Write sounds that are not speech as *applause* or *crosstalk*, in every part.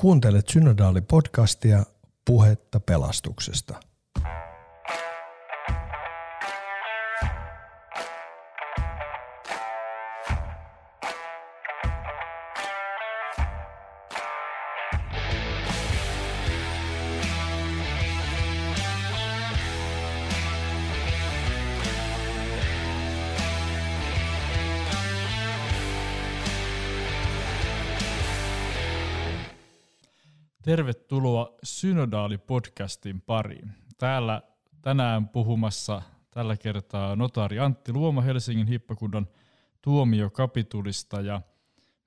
Kuuntelet Synodaali-podcastia Puhetta pelastuksesta. Tervetuloa Synodaali-podcastin pariin. Täällä tänään puhumassa tällä kertaa notaari Antti Luoma Helsingin hippakunnan tuomiokapitulista ja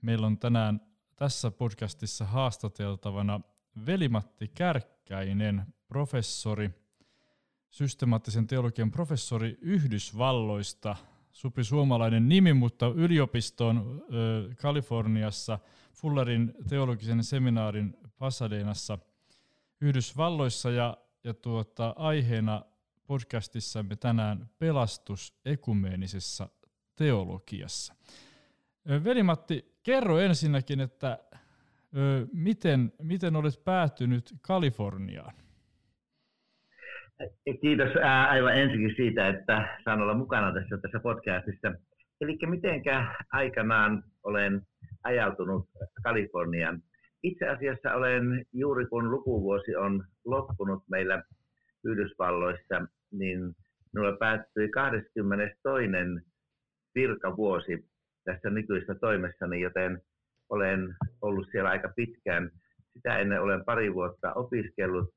meillä on tänään tässä podcastissa haastateltavana Velimatti Kärkkäinen, professori, systemaattisen teologian professori Yhdysvalloista, supi suomalainen nimi, mutta yliopistoon Kaliforniassa Fullerin teologisen seminaarin Pasadenassa Yhdysvalloissa ja, ja tuota, aiheena podcastissamme tänään pelastus ekumeenisessa teologiassa. Velimatti, kerro ensinnäkin, että ö, miten, miten olet päätynyt Kaliforniaan? Kiitos aivan ensinnäkin siitä, että saan olla mukana tässä, tässä podcastissa. Eli mitenkä aikanaan olen ajautunut Kalifornian itse asiassa olen juuri kun lukuvuosi on loppunut meillä Yhdysvalloissa, niin minulla päättyi 22. virkavuosi tässä nykyisessä toimessani, joten olen ollut siellä aika pitkään. Sitä ennen olen pari vuotta opiskellut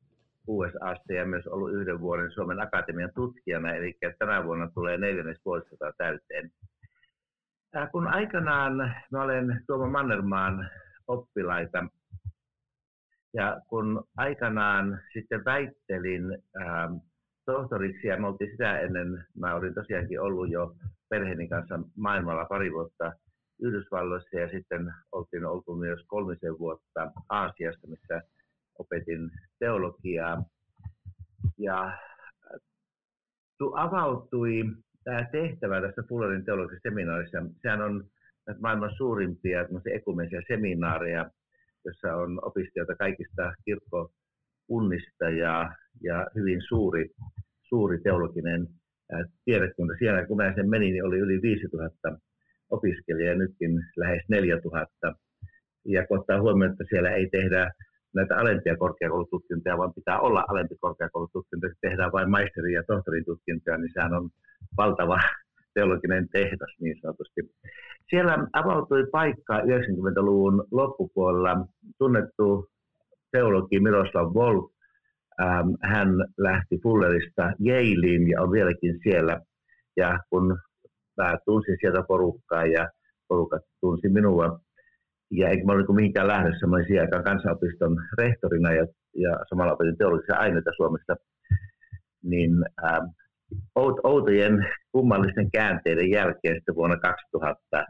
USAsta ja myös ollut yhden vuoden Suomen Akatemian tutkijana, eli tänä vuonna tulee neljännes vuosisata täyteen. Kun aikanaan mä olen Tuomo Mannermaan oppilaita ja kun aikanaan sitten väittelin ähm, tohtoriksi, ja me oltiin sitä ennen, mä olin tosiaankin ollut jo perheeni kanssa maailmalla pari vuotta Yhdysvalloissa, ja sitten oltiin oltu myös kolmisen vuotta Aasiassa, missä opetin teologiaa. Ja äh, avautui tämä tehtävä tässä Fullerin teologisessa seminaarissa. Sehän on maailman suurimpia ekumenisia seminaareja, jossa on opiskelijoita kaikista kirkkokunnista ja, ja hyvin suuri, suuri teologinen tiedekunta. Siellä kun mä sen menin, niin oli yli 5000 opiskelijaa ja nytkin lähes 4000. Ja kun ottaa huomioon, että siellä ei tehdä näitä alempia korkeakoulututkintoja, vaan pitää olla alempi korkeakoulututkinto, tehdään vain maisterin ja tohtorin tutkintoja, niin sehän on valtava teologinen tehdas niin sanotusti. Siellä avautui paikka 90-luvun loppupuolella tunnettu teologi Miroslav Wolf. Ähm, hän lähti Fullerista Yalein ja on vieläkin siellä. Ja kun mä tunsin sieltä porukkaa ja porukat tunsi minua, ja eikä mä ollut mihinkään lähdössä, mä olin siellä kansanopiston rehtorina ja, ja samalla opetin teologisia aineita Suomessa, niin ähm, outojen kummallisten käänteiden jälkeen sitten vuonna 2000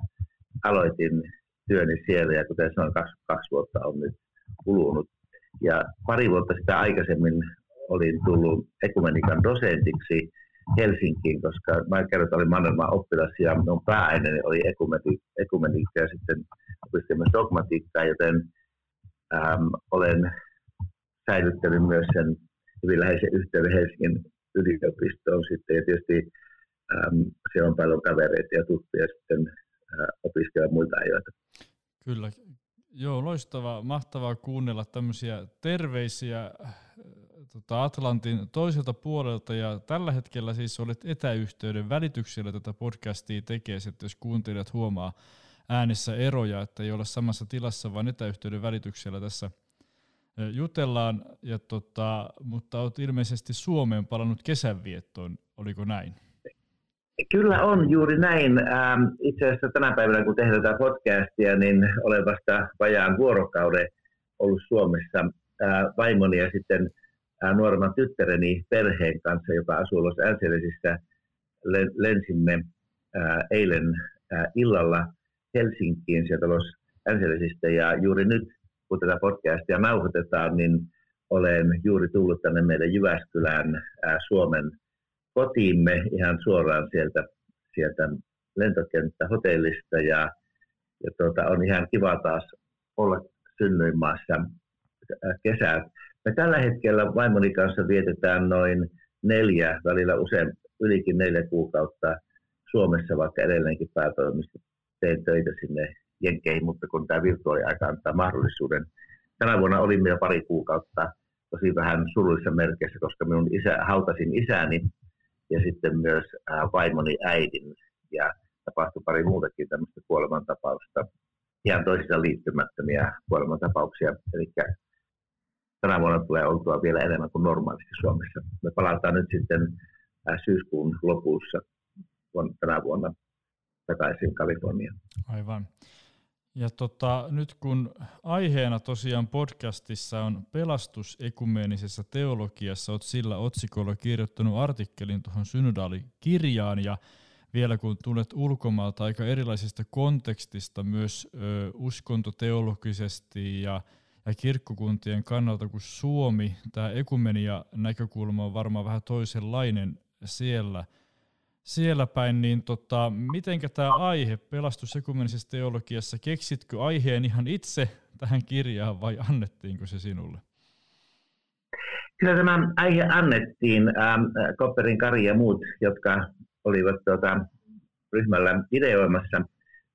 aloitin työni siellä ja kuten sanoin, 22 vuotta on nyt kulunut. Ja pari vuotta sitä aikaisemmin olin tullut ekumenikan dosentiksi Helsinkiin, koska mä kerron, että olin Mannermaan oppilas ja minun pääaineeni oli ekumeniikka ja sitten opiskelin myös dogmatiikkaa, joten äm, olen säilyttänyt myös sen hyvin läheisen yhteyden Helsingin yliopistoon sitten ja tietysti äm, siellä on paljon kavereita ja tuttuja sitten ää, opiskella muita ajoita. Kyllä, joo, loistavaa, mahtavaa kuunnella tämmöisiä terveisiä äh, tota Atlantin toiselta puolelta ja tällä hetkellä siis olet etäyhteyden välityksellä tätä podcastia tekee, että jos kuuntelijat huomaa äänessä eroja, että ei ole samassa tilassa, vaan etäyhteyden välityksellä tässä – jutellaan, ja tota, mutta olet ilmeisesti Suomeen palannut kesänviettoon, oliko näin? Kyllä on juuri näin. Ähm, itse asiassa tänä päivänä, kun tehdään tätä podcastia, niin olen vasta vajaan vuorokauden ollut Suomessa äh, vaimoni ja sitten äh, nuoremman tyttäreni perheen kanssa, joka asuu Los Angelesissa. Lensimme äh, eilen illalla Helsinkiin sieltä Los Angelesista ja juuri nyt kun tätä podcastia nauhoitetaan, niin olen juuri tullut tänne meidän Jyväskylään ää, Suomen kotiimme ihan suoraan sieltä, sieltä lentokenttähotellista ja, ja tuota, on ihan kiva taas olla synnyinmaassa kesät. Me tällä hetkellä vaimoni kanssa vietetään noin neljä, välillä usein ylikin neljä kuukautta Suomessa, vaikka edelleenkin päätoimista teen töitä sinne Jenkkeihin, mutta kun tämä virtuaaliaika antaa mahdollisuuden. Tänä vuonna olimme jo pari kuukautta tosi vähän surullisessa merkeissä, koska minun isä, hautasin isäni ja sitten myös vaimoni äidin ja tapahtui pari muutakin tämmöistä kuolemantapausta, ihan toisissa liittymättömiä kuolemantapauksia. Eli tänä vuonna tulee oltua vielä enemmän kuin normaalisti Suomessa. Me palataan nyt sitten syyskuun lopussa tänä vuonna takaisin Kaliforniaan. Aivan. Ja tota, nyt kun aiheena tosiaan podcastissa on pelastus ekumeenisessä teologiassa, olet sillä otsikolla kirjoittanut artikkelin tuohon synodaalikirjaan ja vielä kun tulet ulkomaalta aika erilaisesta kontekstista myös ö, uskontoteologisesti ja, ja kirkkokuntien kannalta kuin Suomi, tämä ekumenia näkökulma on varmaan vähän toisenlainen siellä – siellä päin, niin tota, mitenkä tämä aihe pelastusekumenisessa teologiassa, keksitkö aiheen ihan itse tähän kirjaan vai annettiinko se sinulle? Kyllä tämä aihe annettiin. Ähm, Kopperin Kari ja muut, jotka olivat tuota, ryhmällä ideoimassa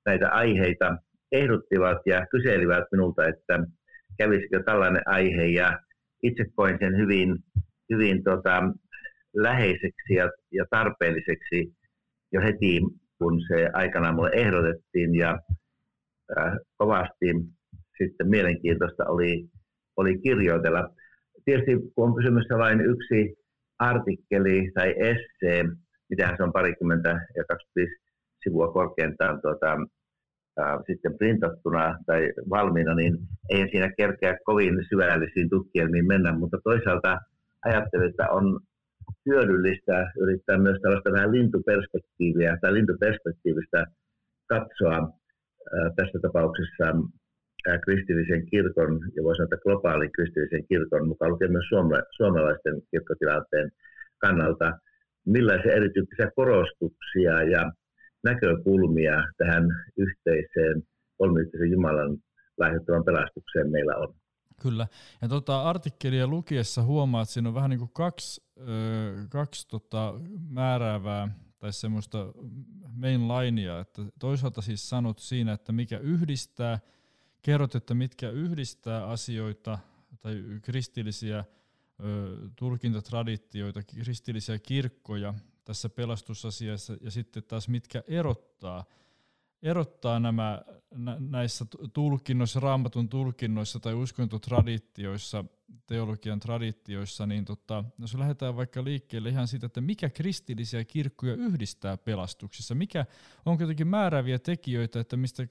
näitä aiheita, ehdottivat ja kyselivät minulta, että kävisikö tällainen aihe ja itse koin sen hyvin, hyvin tota, läheiseksi ja, ja tarpeelliseksi jo heti, kun se aikanaan mulle ehdotettiin ja äh, kovasti sitten mielenkiintoista oli, oli kirjoitella. Tietysti kun on kysymyssä vain yksi artikkeli tai essee, mitähän se on parikymmentä ja 25 sivua korkeintaan tuota, äh, sitten printattuna tai valmiina, niin ei siinä kerkeä kovin syvällisiin tutkielmiin mennä, mutta toisaalta ajattelin, että on hyödyllistä yrittää myös tällaista vähän lintuperspektiiviä tai lintuperspektiivistä katsoa tässä tapauksessa kristillisen kirkon ja voisi sanoa globaalin kristillisen kirkon mukaan lukien myös suomalaisten kirkkotilanteen kannalta, millaisia erityyppisiä korostuksia ja näkökulmia tähän yhteiseen kolmiyhteisen Jumalan lahjoittavan pelastukseen meillä on. Kyllä. Ja tota artikkelia lukiessa huomaat, että siinä on vähän niin kuin kaksi, ö, kaksi tota määräävää tai semmoista mainlinea, että toisaalta siis sanot siinä, että mikä yhdistää, kerrot, että mitkä yhdistää asioita tai kristillisiä ö, tulkintatraditioita, kristillisiä kirkkoja tässä pelastusasiassa ja sitten taas mitkä erottaa – erottaa nämä näissä tulkinnoissa, raamatun tulkinnoissa tai uskontotraditioissa, teologian traditioissa, niin tota, jos lähdetään vaikka liikkeelle ihan siitä, että mikä kristillisiä kirkkoja yhdistää pelastuksessa, mikä on jotenkin määräviä tekijöitä, että mistä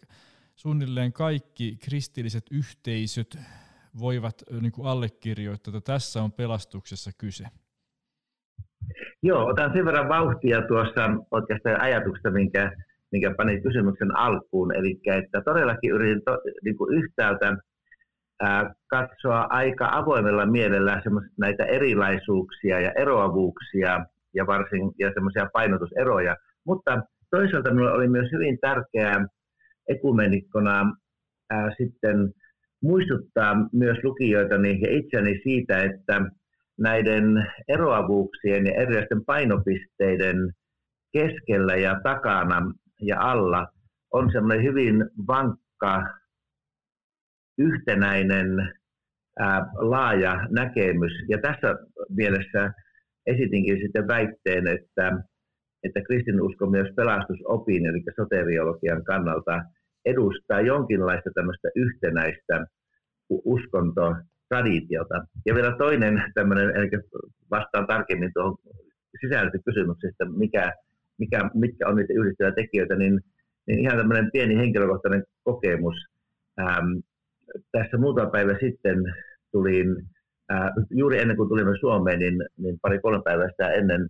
suunnilleen kaikki kristilliset yhteisöt voivat niin kuin allekirjoittaa, että tässä on pelastuksessa kyse? Joo, otan sen verran vauhtia tuossa oikeastaan ajatuksesta, minkä minkä pani kysymyksen alkuun. Eli että todellakin yritin to, niin kuin yhtäältä ää, katsoa aika avoimella mielellä näitä erilaisuuksia ja eroavuuksia ja varsin ja semmoisia painotuseroja. Mutta toisaalta minulle oli myös hyvin tärkeää ekumenikkona ää, sitten muistuttaa myös lukijoitani ja itseäni siitä, että näiden eroavuuksien ja erilaisten painopisteiden keskellä ja takana ja alla on semmoinen hyvin vankka, yhtenäinen, ää, laaja näkemys. Ja tässä mielessä esitinkin sitten väitteen, että, että kristinusko myös pelastusopin, eli soteriologian kannalta edustaa jonkinlaista tämmöistä yhtenäistä uskontotraditiota. Ja vielä toinen tämmöinen, eli vastaan tarkemmin tuohon sisältökysymyksestä, mikä mikä, mitkä on niitä yhdistäviä tekijöitä, niin, niin ihan tämmöinen pieni henkilökohtainen kokemus. Ähm, tässä muutama päivä sitten tulin, äh, juuri ennen kuin tulimme Suomeen, niin, niin pari-kolme päivää sitä ennen,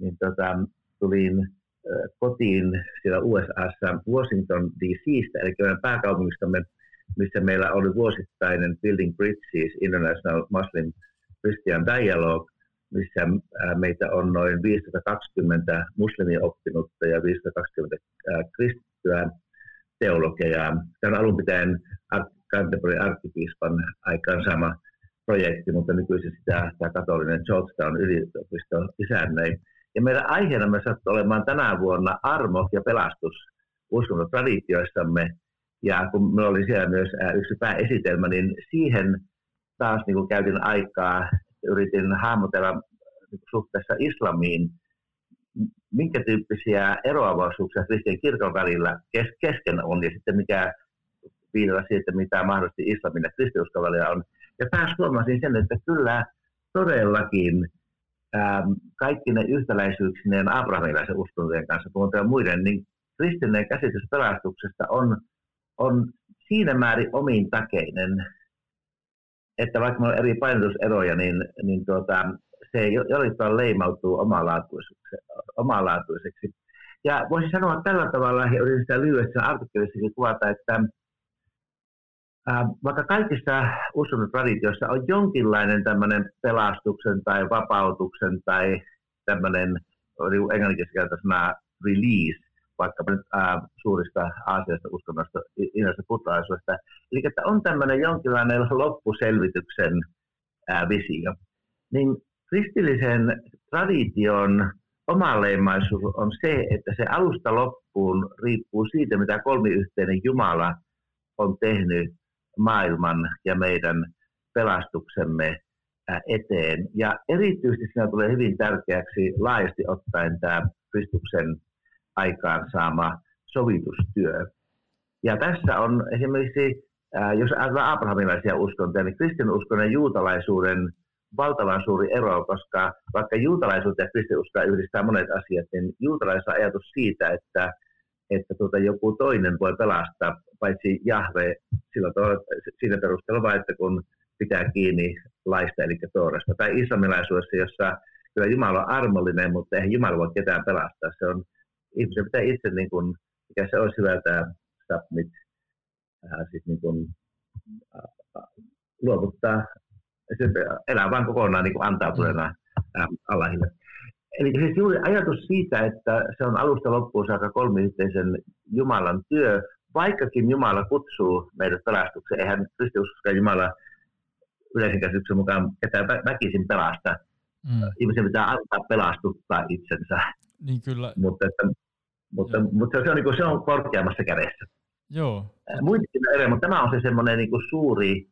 niin tota, tulin äh, kotiin siellä USAssa Washington DCstä, eli meidän pääkaupungistamme, missä meillä oli vuosittainen Building Bridges International Muslim Christian Dialogue, missä meitä on noin 520 muslimioppinutta ja 520 kristittyä teologiaa. Tämä on alun pitäen Canterbury arkkipiispan aikaan sama projekti, mutta nykyisin sitä tämä katolinen Georgetown yliopisto isännöi. Ja meidän aiheena me sattuu olemaan tänä vuonna armo ja pelastus uskontotraditioissamme. Ja kun me oli siellä myös yksi pääesitelmä, niin siihen taas niin kuin käytin aikaa, yritin hahmotella niin suhteessa islamiin, minkä tyyppisiä eroavaisuuksia kristien kirkon välillä kesken on, ja sitten mikä viitata siitä, mitä mahdollisesti islamin ja kristiuskon välillä on. Ja taas huomasin sen, että kyllä todellakin ähm, kaikki ne yhtäläisyyksineen abrahamilaisen uskontojen kanssa, kuin muiden, niin kristillinen käsitys pelastuksesta on, on siinä määrin omintakeinen, että vaikka meillä on eri painotuseroja, niin, niin tuota, se jollain tavalla leimautuu omalaatuiseksi. Ja voisin sanoa tällä tavalla, ja yritin sitä lyhyesti artikkelissakin kuvata, että vaikka kaikissa uskonnon on jonkinlainen tämmöinen pelastuksen tai vapautuksen tai tämmöinen englanninkielistä sana release, vaikka nyt ää, suurista Aasiasta uskonnosta, innoista buddhalaisuudesta. Eli että on tämmöinen jonkinlainen loppuselvityksen ää, visio. Niin kristillisen tradition omaleimaisuus on se, että se alusta loppuun riippuu siitä, mitä kolmiyhteinen Jumala on tehnyt maailman ja meidän pelastuksemme eteen. Ja erityisesti siinä tulee hyvin tärkeäksi laajasti ottaen tämä Kristuksen aikaan saama sovitustyö. Ja tässä on esimerkiksi, jos ajatellaan abrahamilaisia uskontoja, niin kristinuskon ja juutalaisuuden valtavan suuri ero, koska vaikka juutalaisuutta ja kristinuskoa yhdistää monet asiat, niin juutalaisuus ajatus siitä, että, että tuota, joku toinen voi pelastaa, paitsi Jahve sillä tavalla, siinä perusteella vain, että kun pitää kiinni laista, eli toorasta. Tai islamilaisuudessa, jossa kyllä Jumala on armollinen, mutta eihän Jumala voi ketään pelastaa. Se on, ihmisen pitää itse, niin kuin, mikä se olisi hyvä tämä submit, äh, siis niin kuin, äh, luovuttaa se elää vain kokonaan niin kuin antautuneena ähm, Allahille. Eli siis juuri ajatus siitä, että se on alusta loppuun saakka kolmiyhteisen Jumalan työ, vaikkakin Jumala kutsuu meidät pelastukseen, eihän kristiuskoska Jumala yleisen käsityksen mukaan ketään väkisin pelasta. Mm. Ihmisen pitää antaa pelastuttaa itsensä. Niin kyllä. Mutta, että, mutta, mutta se, on, niin se on korkeammassa kädessä. Joo. Muitakin eri, mutta tämä on se semmoinen niin suuri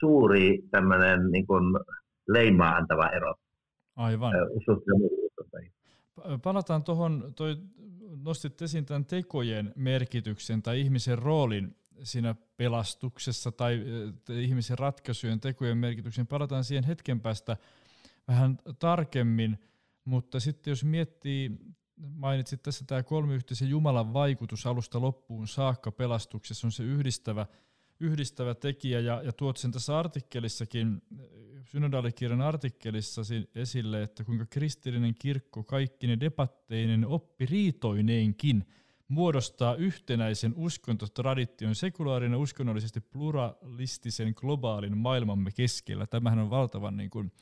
suuri tämmöinen niin kuin leimaa antava ero. Aivan. Palataan tuohon, toi, nostit esiin tämän tekojen merkityksen tai ihmisen roolin siinä pelastuksessa tai ihmisen ratkaisujen tekojen merkityksen. Palataan siihen hetken päästä vähän tarkemmin, mutta sitten jos miettii, mainitsit tässä tämä kolmiyhteisen Jumalan vaikutus alusta loppuun saakka pelastuksessa on se yhdistävä – yhdistävä tekijä, ja, ja tuot sen tässä artikkelissakin, synodaalikirjan artikkelissa esille, että kuinka kristillinen kirkko kaikkine debatteinen oppiriitoineenkin muodostaa yhtenäisen uskontotradition sekulaarinen uskonnollisesti pluralistisen globaalin maailmamme keskellä. Tämähän on valtavan niin kuin,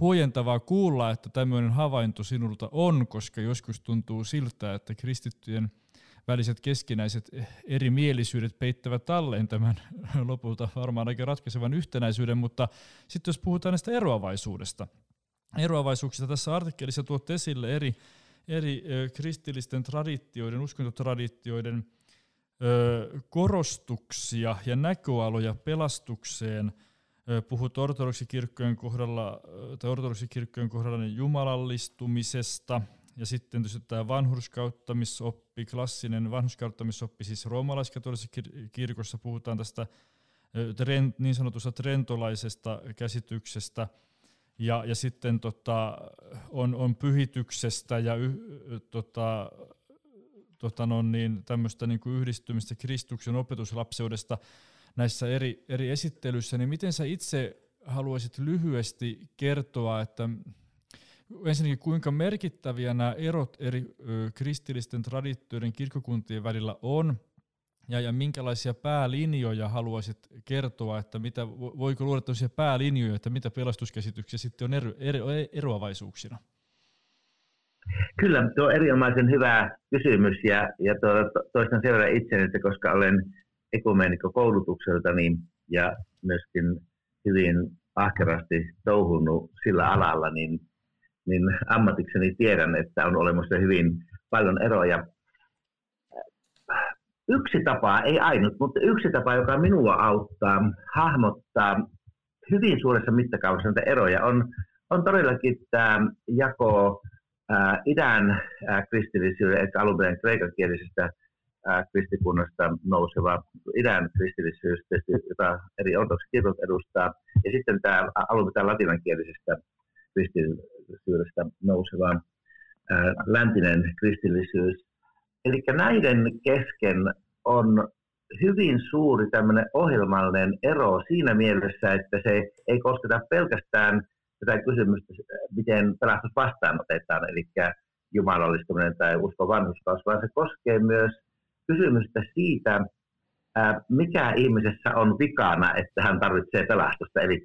huojentavaa kuulla, että tämmöinen havainto sinulta on, koska joskus tuntuu siltä, että kristittyjen – väliset keskinäiset erimielisyydet peittävät talleen tämän lopulta varmaan aika ratkaisevan yhtenäisyyden, mutta sitten jos puhutaan näistä eroavaisuudesta, eroavaisuuksista tässä artikkelissa tuot esille eri, eri kristillisten traditioiden, uskontotraditioiden korostuksia ja näköaloja pelastukseen. Puhut ortodoksikirkkojen kohdalla, tai ortodoksikirkkojen kohdalla niin jumalallistumisesta, ja sitten tietysti tämä vanhurskauttamisoppi, klassinen vanhurskauttamisoppi, siis roomalaiskatolisessa kirkossa puhutaan tästä niin sanotusta trentolaisesta käsityksestä, ja, ja sitten tota, on, on pyhityksestä ja y, tota, tota no niin, tämmöistä niin kuin yhdistymistä Kristuksen opetuslapseudesta näissä eri, eri esittelyissä, niin miten sä itse haluaisit lyhyesti kertoa, että ensinnäkin kuinka merkittäviä nämä erot eri ö, kristillisten traditioiden kirkkokuntien välillä on, ja, ja minkälaisia päälinjoja haluaisit kertoa, että mitä, voiko luoda tällaisia päälinjoja, että mitä pelastuskäsityksiä sitten on ero, ero, eroavaisuuksina? Kyllä, tuo on erinomaisen hyvä kysymys ja, ja tuo, toistan sen verran että koska olen ekumenikko-koulutukseltani ja myöskin hyvin ahkerasti touhunut sillä alalla, niin, niin ammatikseni tiedän, että on olemassa hyvin paljon eroja. Yksi tapa, ei ainut, mutta yksi tapa, joka minua auttaa hahmottaa hyvin suuressa mittakaavassa näitä eroja, on, on todellakin tämä jako ää, idän kristillisyyden, eli alun perin kreikankielisestä kristikunnasta nouseva idän kristillisyys, jota eri ortodoksikirkot edustaa, ja sitten tämä alun perin latinankielisestä kristillisyydestä nouseva ää, läntinen kristillisyys. Eli näiden kesken on hyvin suuri tämmöinen ohjelmallinen ero siinä mielessä, että se ei kosketa pelkästään tätä kysymystä, miten pelastus vastaanotetaan, eli jumalallistuminen tai usko vanhuskaus, vaan se koskee myös kysymystä siitä, mikä ihmisessä on vikana, että hän tarvitsee pelastusta. Eli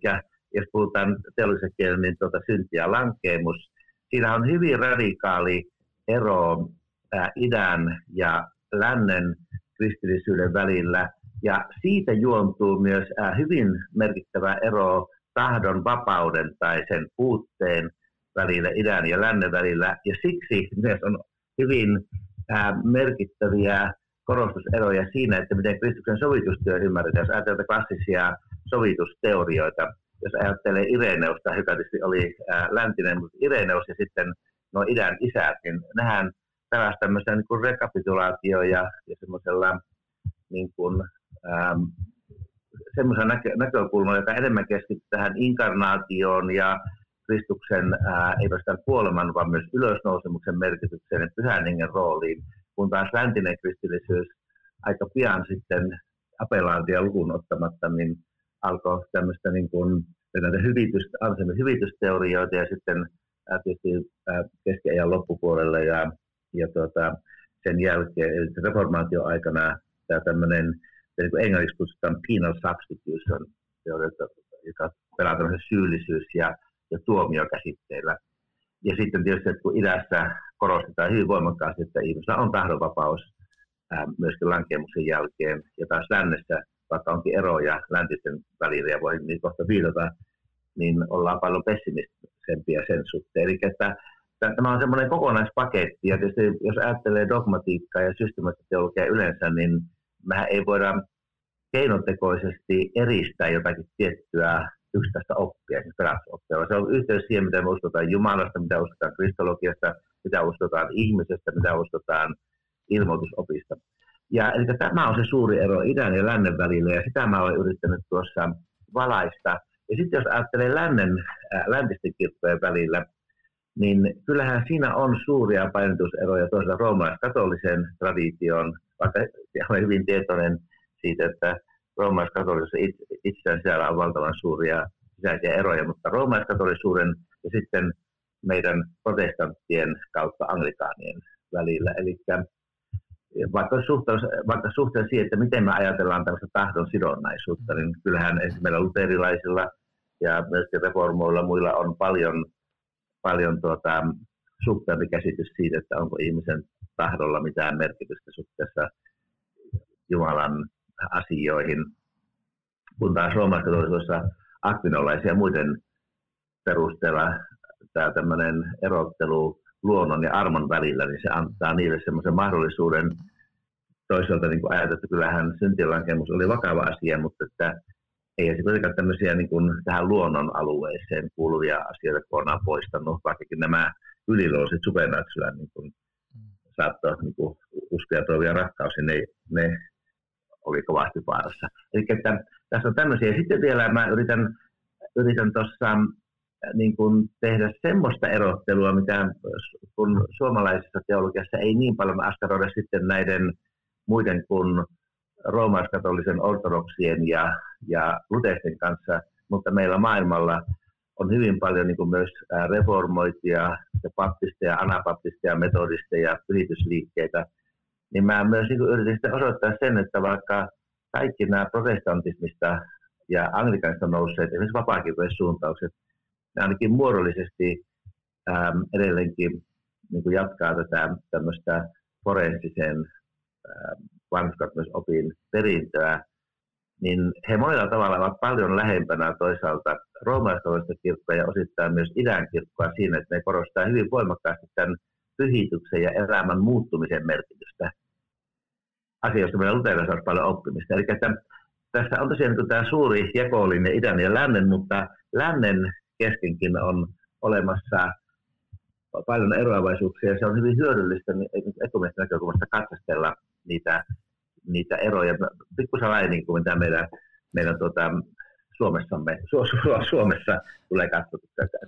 jos puhutaan teollisen kielen, niin tuota synti ja lankeemus. Siinä on hyvin radikaali ero idän ja lännen kristillisyyden välillä. Ja siitä juontuu myös hyvin merkittävä ero tahdon vapauden tai sen puutteen välillä, idän ja lännen välillä. Ja siksi myös on hyvin merkittäviä korostuseroja siinä, että miten Kristuksen sovitustyö ymmärretään. Jos ajatellaan klassisia sovitusteorioita, jos ajattelee Ireneusta, joka tietysti oli läntinen, mutta Ireneus ja sitten nuo idän isät, niin nehän tällaista tämmöistä niin kuin rekapitulaatio ja, ja semmoisella niin kuin, ähm, semmoisen näkö, näkökulman, joka enemmän keskittyy tähän inkarnaatioon ja Kristuksen ää, ei pelkästään kuoleman, vaan myös ylösnousemuksen merkitykseen ja pyhän hengen rooliin, kun taas läntinen kristillisyys aika pian sitten apelaantia lukuun ottamatta, niin alkoi tämmöistä niin kuin, näitä hyvitys, hyvitysteorioita ja sitten tietysti keskiajan loppupuolelle ja ja tuota, sen jälkeen, eli reformaation aikana tämä tämmöinen, niin englanniksi kutsutaan penal substitution, joka pelaa tämmöisen syyllisyys- ja, ja tuomiokäsitteillä. Ja sitten tietysti, että kun idässä korostetaan hyvin voimakkaasti, että ihmisellä on tahdonvapaus ää, myöskin lankemuksen jälkeen, ja taas lännessä, vaikka onkin eroja läntisten välillä, ja voi niin kohta viitata, niin ollaan paljon pessimistisempia sen suhteen. Eli että tämä on semmoinen kokonaispaketti, ja tietysti jos ajattelee dogmatiikkaa ja systemaattista teologiaa yleensä, niin mehän ei voida keinotekoisesti eristää jotakin tiettyä yksittäistä oppia, siis pelastusoppia. Se on yhteys siihen, mitä me uskotaan Jumalasta, mitä uskotaan kristologiasta, mitä uskotaan ihmisestä, mitä uskotaan ilmoitusopista. Ja eli tämä on se suuri ero idän ja lännen välillä, ja sitä mä olen yrittänyt tuossa valaista. Ja sitten jos ajattelee lännen, äh, läntisten kirkkojen välillä, niin kyllähän siinä on suuria painotuseroja toisaalta roomalaiskatolisen tradition, vaikka *laughs* olen hyvin tietoinen siitä, että roomalaiskatolisessa itsessään siellä on valtavan suuria sisäisiä eroja, mutta roomalaiskatolisuuden ja sitten meidän protestanttien kautta anglikaanien välillä. Eli vaikka suhteen, vaikka suhteen siihen, että miten me ajatellaan tällaista tahdon sidonnaisuutta, niin kyllähän esimerkiksi meillä luterilaisilla ja myöskin reformoilla muilla on paljon paljon tuota, suppeampi käsitys siitä, että onko ihmisen tahdolla mitään merkitystä suhteessa Jumalan asioihin, kun taas roomalaiskatolisuudessa akvinolaisia muiden perusteella tämä tämmöinen erottelu luonnon ja armon välillä, niin se antaa niille semmoisen mahdollisuuden toisaalta niin ajatella, että kyllähän syntilankemus oli vakava asia, mutta että ei se kuitenkaan tämmöisiä niin kuin tähän luonnon alueeseen kuuluvia asioita kokonaan poistanut, vaikkakin nämä ylilousit supernatural niin kuin saattoi niin kuin uskoa ja toivia rakkaus, niin ne, ne oli kovasti vaarassa. Eli että tässä on tämmöisiä. Sitten vielä mä yritän, yritän tuossa niin kuin tehdä semmoista erottelua, mitä kun suomalaisessa teologiassa ei niin paljon askaroida sitten näiden muiden kuin roomaiskatolisen ortodoksien ja, ja luteisten kanssa, mutta meillä maailmalla on hyvin paljon niin kuin myös reformoitia, baptisteja, anabaptisteja, metodisteja, pyhitysliikkeitä, niin mä myös niin yritin osoittaa sen, että vaikka kaikki nämä protestantismista ja anglikanista nousseet, esimerkiksi vapaa suuntaukset, ainakin muodollisesti äm, edelleenkin niin kuin jatkaa tätä tämmöistä forensisen vanhuskat myös opin perintöä, niin he monella tavalla ovat paljon lähempänä toisaalta roomalaiskatolista kirkkoa ja osittain myös idän kirkkoa siinä, että ne korostaa hyvin voimakkaasti tämän pyhityksen ja elämän muuttumisen merkitystä. Asioista meillä luterilaisilla on paljon oppimista. Eli että tässä on tosiaan niin tämä suuri jakolinja idän ja lännen, mutta lännen keskenkin on olemassa paljon eroavaisuuksia ja se on hyvin hyödyllistä ekumiesten näkökulmasta katsastella niitä, niitä eroja. Pikkusen laajemmin niin kuin mitä meidän, meidän tuota, Suomessamme, *laughs* Su- Su- Suomessa tulee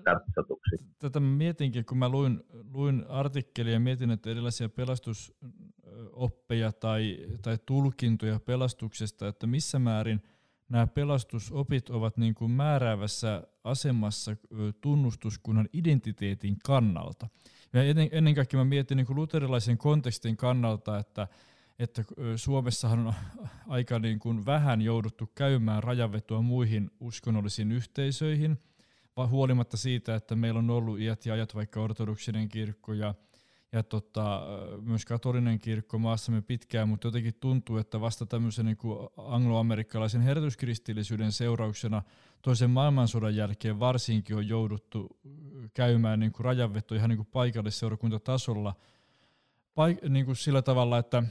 katsotuksi. Tätä mietinkin, kun mä luin, luin artikkelia ja mietin, että erilaisia pelastusoppeja tai, tai tulkintoja pelastuksesta, että missä määrin nämä pelastusopit ovat niin kuin määräävässä asemassa tunnustuskunnan identiteetin kannalta. Ja ennen, kaikkea mä mietin niin kuin luterilaisen kontekstin kannalta, että että Suomessahan on *laughs* aika niin kuin vähän jouduttu käymään rajanvetoa muihin uskonnollisiin yhteisöihin, vaan huolimatta siitä, että meillä on ollut iät ja ajat vaikka ortodoksinen kirkko ja, ja tota, myös katolinen kirkko maassamme pitkään, mutta jotenkin tuntuu, että vasta tämmöisen niin kuin angloamerikkalaisen herätyskristillisyyden seurauksena toisen maailmansodan jälkeen varsinkin on jouduttu käymään niin kuin rajanveto ihan niin kuin paikallisseurakuntatasolla, paik- niin kuin sillä tavalla, että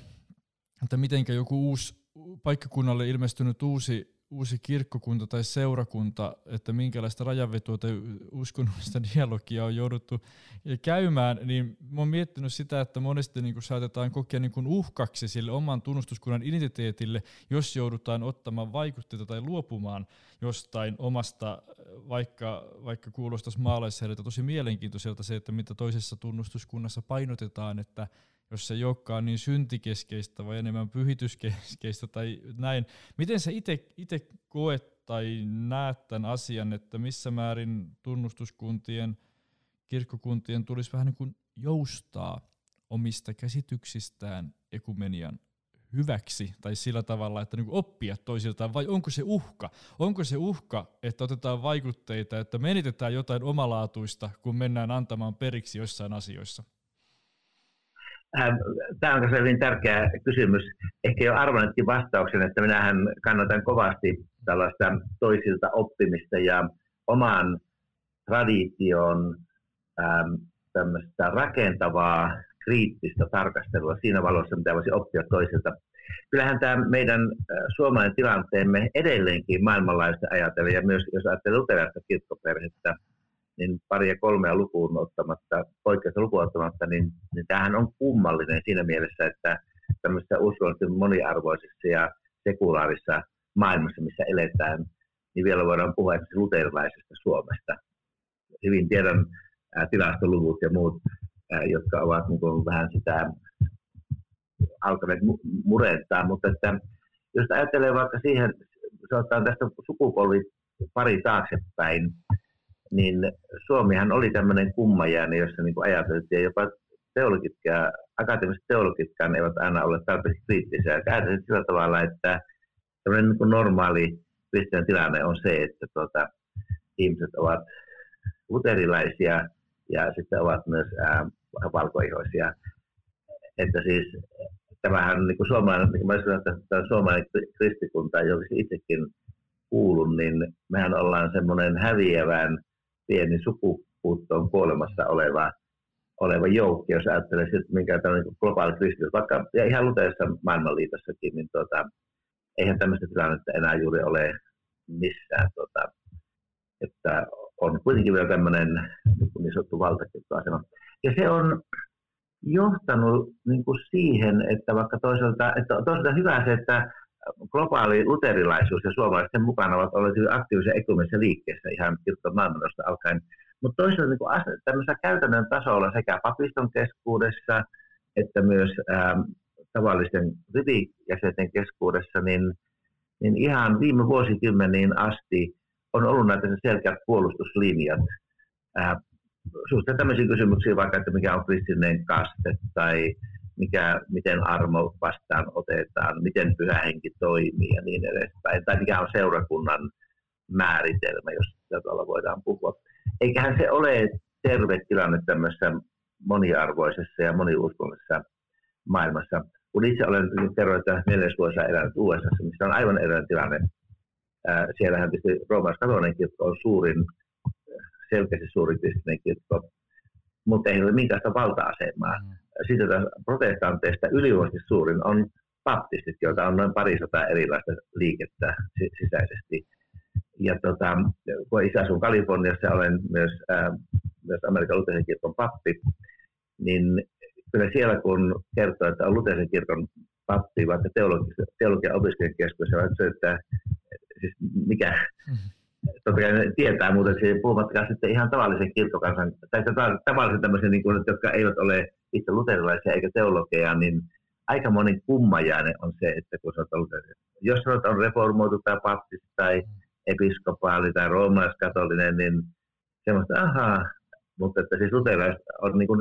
että miten joku uusi paikkakunnalle ilmestynyt uusi, uusi kirkkokunta tai seurakunta, että minkälaista rajanvetoa tai uskonnollista dialogia on jouduttu käymään, niin mä oon miettinyt sitä, että monesti niin saatetaan kokea niin uhkaksi sille oman tunnustuskunnan identiteetille, jos joudutaan ottamaan vaikutteita tai luopumaan jostain omasta, vaikka, vaikka kuulostaisi maalaisherjalta tosi mielenkiintoiselta se, että mitä toisessa tunnustuskunnassa painotetaan, että jos se ei olekaan niin syntikeskeistä vai enemmän pyhityskeskeistä tai näin. Miten sä itse koet tai näet tämän asian, että missä määrin tunnustuskuntien, kirkkokuntien tulisi vähän niin kuin joustaa omista käsityksistään ekumenian hyväksi tai sillä tavalla, että niin oppia toisiltaan, vai onko se uhka? Onko se uhka, että otetaan vaikutteita, että menitetään jotain omalaatuista, kun mennään antamaan periksi jossain asioissa? Ähm, tämä on hyvin tärkeä kysymys. Ehkä jo arvannetkin vastauksen, että minähän kannatan kovasti tällaista toisilta oppimista ja oman tradition tämmöistä rakentavaa kriittistä tarkastelua siinä valossa, mitä voisi oppia toisilta. Kyllähän tämä meidän äh, suomalainen tilanteemme edelleenkin maailmanlaista ajatellen, ja myös jos ajattelee luterilaista kirkkoperhettä, niin paria kolmea lukuun ottamatta, poikkeusta lukuun ottamatta, niin, niin tämähän on kummallinen siinä mielessä, että tämmöisessä uskonnollisesti moniarvoisessa ja sekulaarissa maailmassa, missä eletään, niin vielä voidaan puhua luterilaisesta Suomesta. Hyvin tiedän ää, tilastoluvut ja muut, ää, jotka ovat niin kuin, vähän sitä alkaneet murentaa, mutta että jos ajattelee vaikka siihen, sanotaan tästä sukupolvi pari taaksepäin, niin Suomihan oli tämmöinen kummajääne, jossa niin ajateltiin, jopa teologitkään, akateemiset teologitkaan eivät aina ole tarpeeksi kriittisiä. Ajateltiin sillä tavalla, että tämmöinen niin normaali kristillinen tilanne on se, että tuota, ihmiset ovat luterilaisia ja sitten ovat myös ää, valkoihoisia. Että siis tämähän niin kuin suomalainen, niin kuin mä sanoin, että tämä suomalainen kristikunta, joka itsekin kuulun, niin mehän ollaan semmoinen häviävän pieni sukupuuttoon kuolemassa oleva, oleva joukki, jos ajattelee, että minkä tämmöinen globaali kristitys, vaikka ja ihan luteessa maailmanliitossakin, niin tuota, eihän tämmöistä tilannetta enää juuri ole missään. Tuota, että on kuitenkin vielä tämmöinen niin, niin sanottu valtakirkkoasema. Ja se on johtanut niin kuin siihen, että vaikka toisaalta, että toisaalta hyvä se, että globaali luterilaisuus ja suomalaisten mukana ovat olleet hyvin aktiivisia ekumenisessa liikkeessä ihan kirkon maailmanosta alkaen. Mutta toisaalta niin tämmöisellä käytännön tasolla sekä papiston keskuudessa että myös ähm, tavallisten rivijäsenten keskuudessa, niin, niin ihan viime vuosikymmeniin asti on ollut näitä selkeät puolustuslinjat. Äh, suhteen tämmöisiä kysymyksiä vaikka, että mikä on kristillinen kaste tai mikä, miten armo vastaan otetaan, miten pyhä henki toimii ja niin edespäin, tai mikä on seurakunnan määritelmä, jos tällä tavalla voidaan puhua. Eiköhän se ole terve tilanne tämmöisessä moniarvoisessa ja moniuskonnollisessa maailmassa. kun itse olen kerroin, että neljäs elänyt USA, missä on aivan erilainen tilanne. Siellähän tietysti roomalaiskatolinen kirkko on suurin, selkeästi suurin kristillinen kirkko, mutta ei ole minkäänlaista valta-asemaa. Taas protestanteista ylivoimaisesti suurin on baptistit, joita on noin parisataa erilaista liikettä sisäisesti. Ja tota, kun itse asun Kaliforniassa, olen myös, ää, myös Amerikan luterilaisen kirkon pappi, niin kyllä siellä kun kertoo, että on luterilaisen kirkon pappi, vaikka teologian, teologian opiskelijakeskus, ja että siis mikä, mm-hmm. Totta kai tietää, mutta se puhumattakaan sitten ihan tavallisen kirkkokansan, tai tavallisen tämmöisen, niin kuin, jotka eivät ole itse luterilaisia eikä teologeja, niin aika moni kummajainen on se, että kun sanotaan luterilaisia. Jos sanotaan on reformoitu tai baptisti tai mm episkopaali tai roomalaiskatolinen, niin semmoista, ahaa, mutta että siis luterilaiset on niin kuin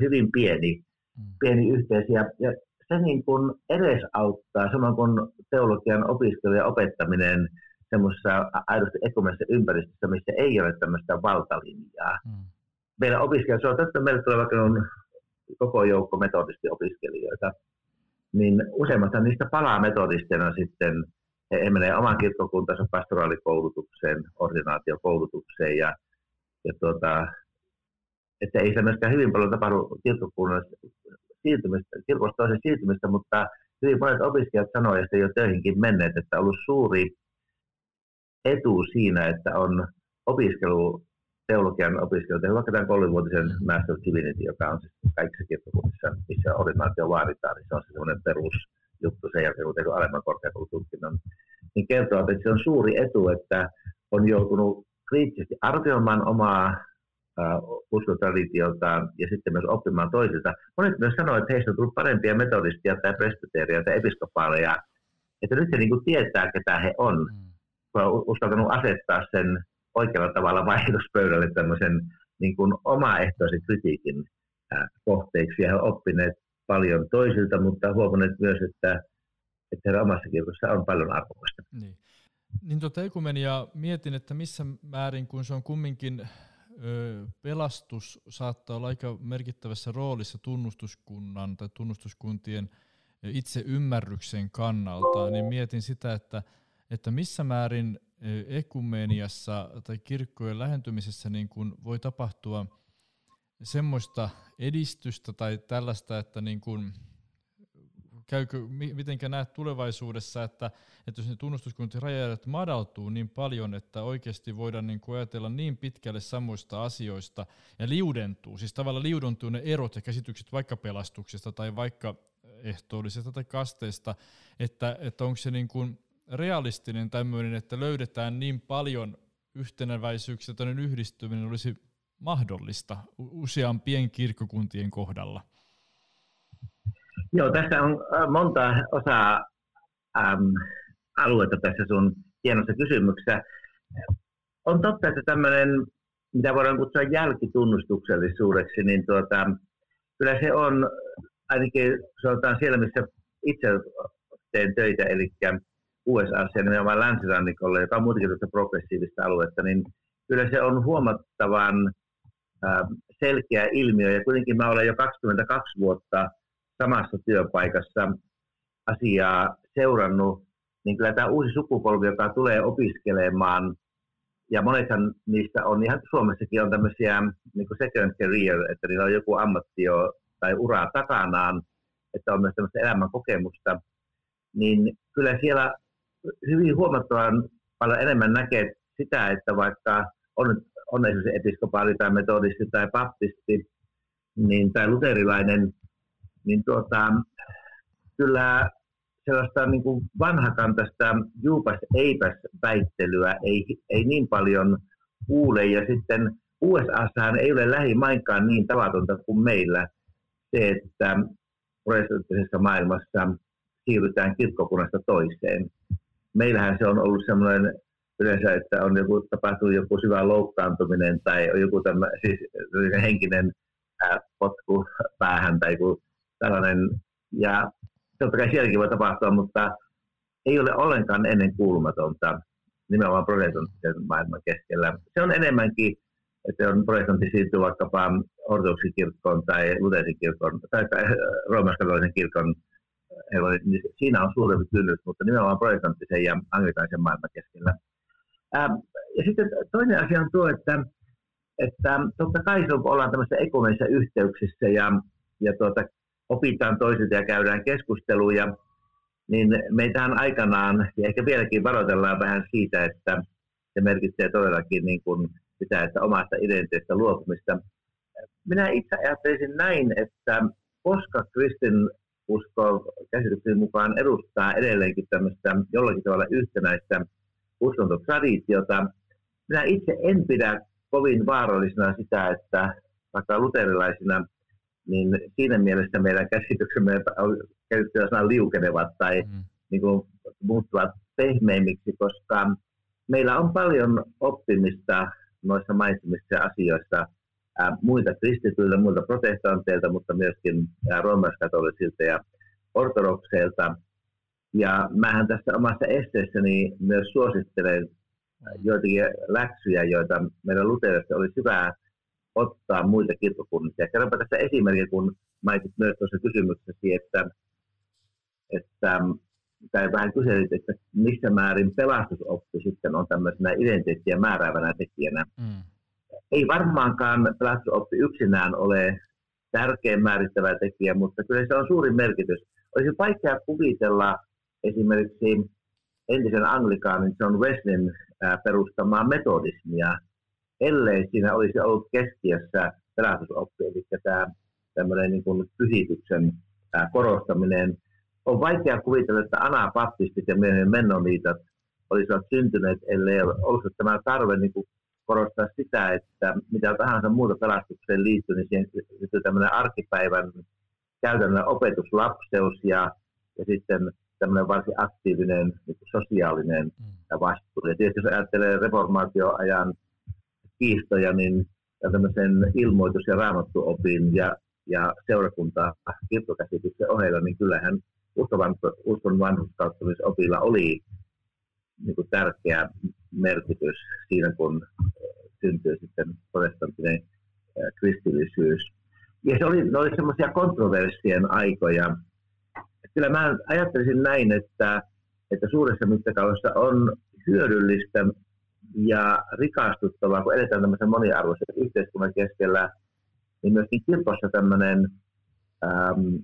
hyvin pieni, mm. pieni yhteisö ja, ja se niin kuin edesauttaa, samoin kuin teologian opiskelu ja opettaminen semmoisessa aidosti ekumenisessa ympäristössä, missä ei ole tämmöistä valtalinjaa. Mm. Meidän opiskelijat, se on että meillä tulee vaikka on koko joukko metodistiopiskelijoita, niin useimmat niistä palaa metodistina sitten he, he menee oman kirkkokuntansa pastoraalikoulutukseen, ordinaatiokoulutukseen ja, ja tuota, että ei se myöskään hyvin paljon tapahdu kirkkokunnassa siirtymistä, kirkosta toisen siirtymistä, mutta hyvin monet opiskelijat sanoivat, että jo töihinkin menneet, että on ollut suuri etu siinä, että on opiskelu, teologian opiskelu, vaikka tämän kolmivuotisen Master of Divinity, joka on siis kaikissa kirkkokunnissa, missä ordinaatio vaaditaan, niin se on se semmoinen perus juttu sen jälkeen, kun tehnyt alemman korkeakoulututkinnon, niin kertoo, että se on suuri etu, että on joutunut kriittisesti arvioimaan omaa uh, ja sitten myös oppimaan toisilta. Monet myös sanoivat, että heistä on tullut parempia metodistia tai presbyteeria tai episkopaaleja, että nyt he niin kuin tietää, ketä he on. Mm. Uskaltanut asettaa sen oikealla tavalla vaihdospöydälle tämmöisen niin kuin omaehtoisen kritiikin kohteiksi ja he oppineet paljon toisilta, mutta huomanneet myös, että, että heidän omassa kirkossa on paljon arvokasta. Niin. Niin tuota ekumenia mietin, että missä määrin, kun se on kumminkin pelastus saattaa olla aika merkittävässä roolissa tunnustuskunnan tai tunnustuskuntien itse ymmärryksen kannalta, niin mietin sitä, että, että missä määrin ekumeniassa tai kirkkojen lähentymisessä niin kuin voi tapahtua – semmoista edistystä tai tällaista, että niin kuin, käykö, mitenkä näet tulevaisuudessa, että, että jos ne tunnustuskuntien rajat madaltuu niin paljon, että oikeasti voidaan niin kuin ajatella niin pitkälle samoista asioista ja liudentuu, siis tavallaan liudentuu ne erot ja käsitykset vaikka pelastuksesta tai vaikka ehtoollisesta tai kasteesta, että, että onko se niin kuin realistinen tämmöinen, että löydetään niin paljon yhtenäväisyyksiä, että yhdistyminen olisi mahdollista useampien kirkkokuntien kohdalla? Joo, tässä on äh, monta osaa äm, aluetta tässä sun hienossa kysymyksessä. On totta, että tämmöinen, mitä voidaan kutsua jälkitunnustuksellisuudeksi, niin tuota, kyllä se on ainakin sanotaan siellä, missä itse teen töitä, eli USA ja nimenomaan länsirannikolla, joka on muutenkin progressiivista aluetta, niin kyllä se on huomattavan selkeä ilmiö. Ja kuitenkin mä olen jo 22 vuotta samassa työpaikassa asiaa seurannut, niin kyllä tämä uusi sukupolvi, joka tulee opiskelemaan, ja monethan niistä on, ihan Suomessakin on tämmöisiä niin kuin second career, että niillä on joku ammatti jo, tai ura takanaan, että on myös tämmöistä elämän kokemusta, niin kyllä siellä hyvin huomattavan paljon enemmän näkee sitä, että vaikka on on esimerkiksi episkopaali tai metodisti tai baptisti niin, tai luterilainen, niin tuota, kyllä sellaista niin kuin vanhakantaista juupas eipäs väittelyä ei, ei niin paljon kuule. Ja sitten USAssahan ei ole lähimainkaan niin tavatonta kuin meillä se, että protestanttisessa maailmassa siirrytään kirkkokunnasta toiseen. Meillähän se on ollut semmoinen yleensä, että on joku, tapahtuu joku syvä loukkaantuminen tai joku tämä, siis henkinen ää, potku päähän tai joku tällainen. Ja totta kai sielläkin voi tapahtua, mutta ei ole ollenkaan ennen kuulumatonta nimenomaan protestanttisen maailman keskellä. Se on enemmänkin, että on protestantti siirtyy vaikkapa ortodoksikirkkoon tai luterisikirkon tai, tai kirkon niin siinä on suurempi kynnys, mutta nimenomaan protestanttisen ja anglikaisen maailman keskellä. Ähm, ja sitten toinen asia on tuo, että, että totta kai se ollaan tämmöisissä ekumeissa yhteyksissä ja, ja tuota, opitaan toisilta ja käydään keskusteluja, niin meitähän aikanaan, ja ehkä vieläkin varoitellaan vähän siitä, että se merkitsee todellakin niin kuin sitä, että omasta identiteetistä luopumista. Minä itse ajattelisin näin, että koska kristin usko käsityksen mukaan edustaa edelleenkin tämmöistä jollakin tavalla yhtenäistä uskontotraditiota, minä itse en pidä kovin vaarallisena sitä, että vaikka luterilaisina, niin siinä mielessä meidän käsityksemme käytettyä sanaa liukenevat tai mm. niin kuin, muuttuvat pehmeimmiksi, koska meillä on paljon oppimista noissa mainitsemissa asioissa muilta kristityiltä, muilta protestanteilta, mutta myöskin roomalaiskatolisilta ja ortodokseilta. Ja mähän tässä omassa esteessäni myös suosittelen joitakin läksyjä, joita meidän luterilaisista olisi hyvä ottaa muilta kirkkokunnista. Ja kerronpa tässä esimerkki, kun mainitsit myös tuossa kysymyksessä, että, että tai vähän kyselit, että missä määrin pelastusoppi sitten on tämmöisenä identiteettiä määräävänä tekijänä. Mm. Ei varmaankaan pelastusoppi yksinään ole tärkein määrittävä tekijä, mutta kyllä se on suuri merkitys. Olisi vaikea kuvitella esimerkiksi entisen anglikaanin John Wesleyn perustamaa metodismia, ellei siinä olisi ollut keskiössä pelastusoppi, eli tämä tämmöinen niin kuin pyhityksen korostaminen. On vaikea kuvitella, että anapaptistit ja myöhemmin mennoniitat olisivat syntyneet, ellei ollut tämä tarve niin kuin korostaa sitä, että mitä tahansa muuta pelastukseen liittyy, niin siihen liittyy tämmöinen arkipäivän käytännön opetuslapseus ja, ja sitten tämmöinen varsin aktiivinen niin sosiaalinen mm. vastuu. Ja tietysti jos ajattelee reformaatioajan kiistoja, niin tämmöisen ilmoitus- ja raamattuopin ja, ja seurakunta kirkkokäsityksen ohella, niin kyllähän uskon, uskon vanhuskauttamisopilla oli niin kuin tärkeä merkitys siinä, kun syntyi sitten protestanttinen kristillisyys. Ja se oli, oli semmoisia kontroversien aikoja. Kyllä mä ajattelisin näin, että, että suuressa mittakaavassa on hyödyllistä ja rikastuttavaa, kun eletään tämmöisen moniarvoisen yhteiskunnan keskellä, niin myöskin kirkossa tämmöinen äm,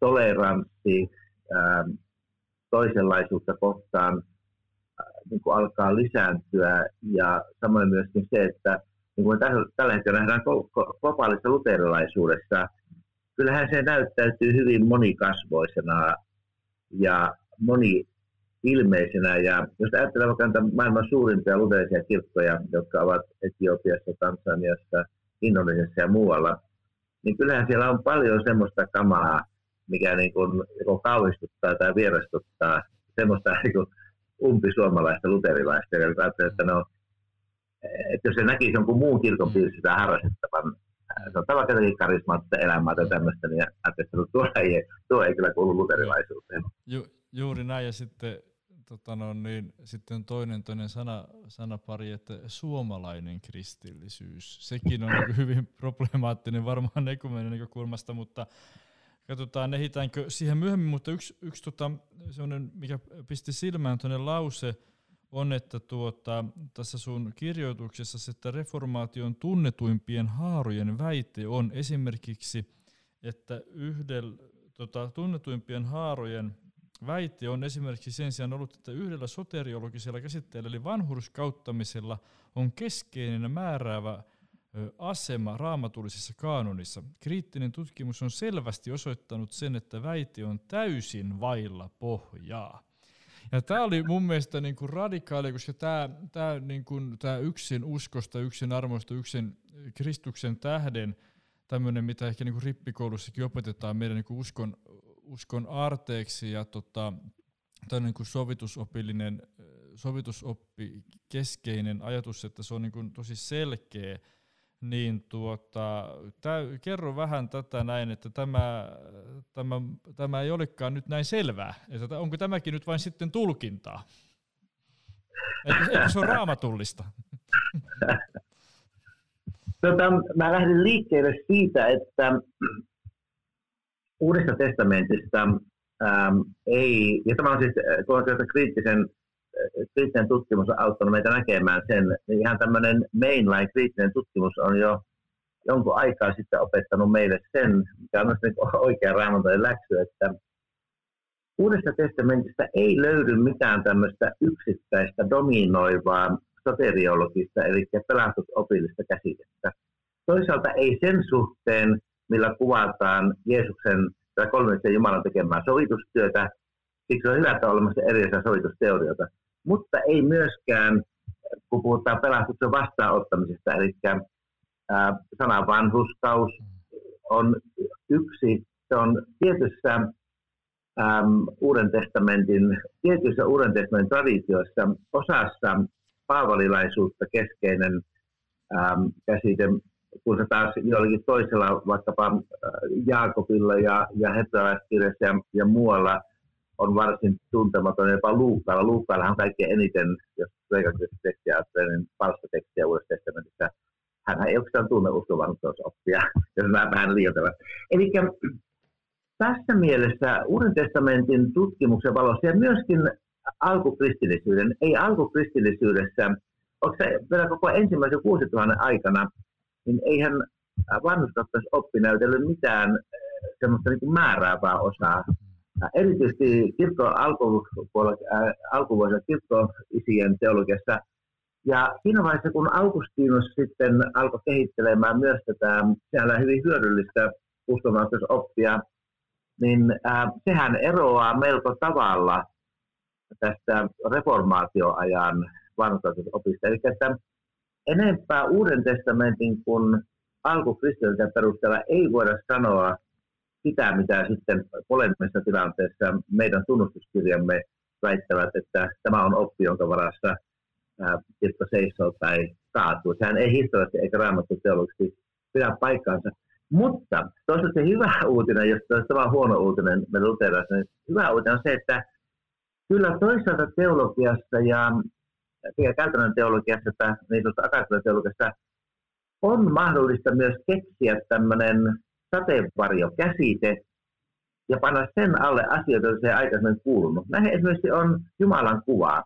toleranssi äm, toisenlaisuutta kohtaan niin kuin alkaa lisääntyä ja samoin myöskin se, että niin kuin tällä, hetkellä nähdään globaalissa luterilaisuudessa, kyllähän se näyttäytyy hyvin monikasvoisena ja moni ilmeisenä. Ja jos ajattelee vaikka maailman suurimpia luterilaisia kirkkoja, jotka ovat Etiopiassa, Tansaniassa, Indonesiassa ja muualla, niin kyllähän siellä on paljon semmoista kamaa, mikä niin kuin joko kauhistuttaa tai vierastuttaa semmoista *laughs* niin kuin umpisuomalaista luterilaista, joka ajattelee, että no, että jos se näkisi jonkun muun kirkon piirissä harrastettavan, on vaikka jotenkin karismaattista elämää tai tämmöistä, niin ajattelee, että tuo ei, tuo ei kyllä kuulu luterilaisuuteen. Ju, juuri näin, ja sitten tota no, niin, sitten toinen toinen sana, sanapari, että suomalainen kristillisyys. Sekin on *laughs* hyvin problemaattinen varmaan ekumenen näkökulmasta, mutta katsotaan ehitäänkö siihen myöhemmin, mutta yksi, yksi tota, mikä pisti silmään tuonne lause, on, että tuota, tässä sun kirjoituksessa, että reformaation tunnetuimpien haarojen väite on esimerkiksi, että yhdellä tota, tunnetuimpien haarojen väite on esimerkiksi sen sijaan ollut, että yhdellä soteriologisella käsitteellä eli vanhurskauttamisella on keskeinen määräävä asema raamatullisessa kaanonissa. Kriittinen tutkimus on selvästi osoittanut sen, että väite on täysin vailla pohjaa. Ja tämä oli mun mielestä niin kuin radikaali, koska tämä, tämä, niin kuin, tämä yksin uskosta, yksin armoista, yksin Kristuksen tähden, tämmöinen, mitä ehkä niin kuin rippikoulussakin opetetaan meidän niin kuin uskon, uskon arteeksi ja tota, tämä niin kuin sovitusopillinen, sovitusoppi keskeinen ajatus, että se on niin kuin tosi selkeä, niin tuota, tää, kerro vähän tätä näin, että tämä, tämä, tämä ei olekaan nyt näin selvää. Että onko tämäkin nyt vain sitten tulkintaa? Eikö, se ole raamatullista? *laughs* Tota, mä lähdin liikkeelle siitä, että Uudesta testamentista ähm, ei, ja tämä on siis, on kriittisen, kriittinen tutkimus on auttanut meitä näkemään sen, niin ihan tämmöinen mainline kriittinen tutkimus on jo jonkun aikaa sitten opettanut meille sen, mikä on myös niin oikea raamattojen läksy, että Uudesta testamentista ei löydy mitään tämmöistä yksittäistä dominoivaa soteriologista, eli pelastusopillista käsitettä. Toisaalta ei sen suhteen, millä kuvataan Jeesuksen tai kolmisen Jumalan tekemää sovitustyötä, siksi on hyvä, että on olemassa erilaisia sovitusteorioita, mutta ei myöskään, kun puhutaan pelastuksen vastaanottamisesta, eli ää, sana vanhuskaus on yksi, se on tietyssä äm, Uuden testamentin, tietyissä Uuden testamentin traditioissa osassa paavalilaisuutta keskeinen äm, käsite, kun se taas jollakin toisella, vaikkapa Jaakobilla ja, ja hebrealaiskirjassa ja, ja muualla on varsin tuntematon, jopa Luukkaalla. Luukkaalla on kaikkein eniten, jos kreikan tekstiä ajattelee, niin palstatekstiä Uudessa testamentissa. Hän ei oikeastaan tunne uskovanuusoppia, *laughs* jos mä vähän liioitella. Eli tässä mielessä Uuden testamentin tutkimuksen valossa ja myöskin alkukristillisyyden, ei alkukristillisyydessä, onko se vielä koko ensimmäisen vuosituhannen aikana, niin eihän oppi näytellyt mitään eh, semmoista niin määräävää osaa. Erityisesti kirkko alkuvuosina kirkkoisien teologiassa. Ja siinä vaiheessa, kun Augustinus sitten alkoi kehittelemään myös tätä siellä hyvin hyödyllistä oppia, niin äh, sehän eroaa melko tavalla tästä reformaatioajan vanhustaisuusopista. Eli että enempää Uuden testamentin kuin alkukristillisen perusteella ei voida sanoa sitä, mitä sitten polemisessa tilanteessa meidän tunnustuskirjamme väittävät, että tämä on oppi, jonka varassa kirkko seisoo tai kaatuu. Sehän ei historiallisesti eikä raamattu teologisesti pidä paikkaansa. Mutta toisaalta se hyvä uutinen, jos tämä on huono uutinen me luterilaisille, niin hyvä uutinen on se, että kyllä toisaalta teologiassa ja sekä käytännön teologiassa että niin akateemisessa teologiassa on mahdollista myös keksiä tämmöinen sateenvarjokäsite ja panna sen alle asioita, joita se ei aikaisemmin kuulunut. Näihin esimerkiksi on Jumalan kuvaa.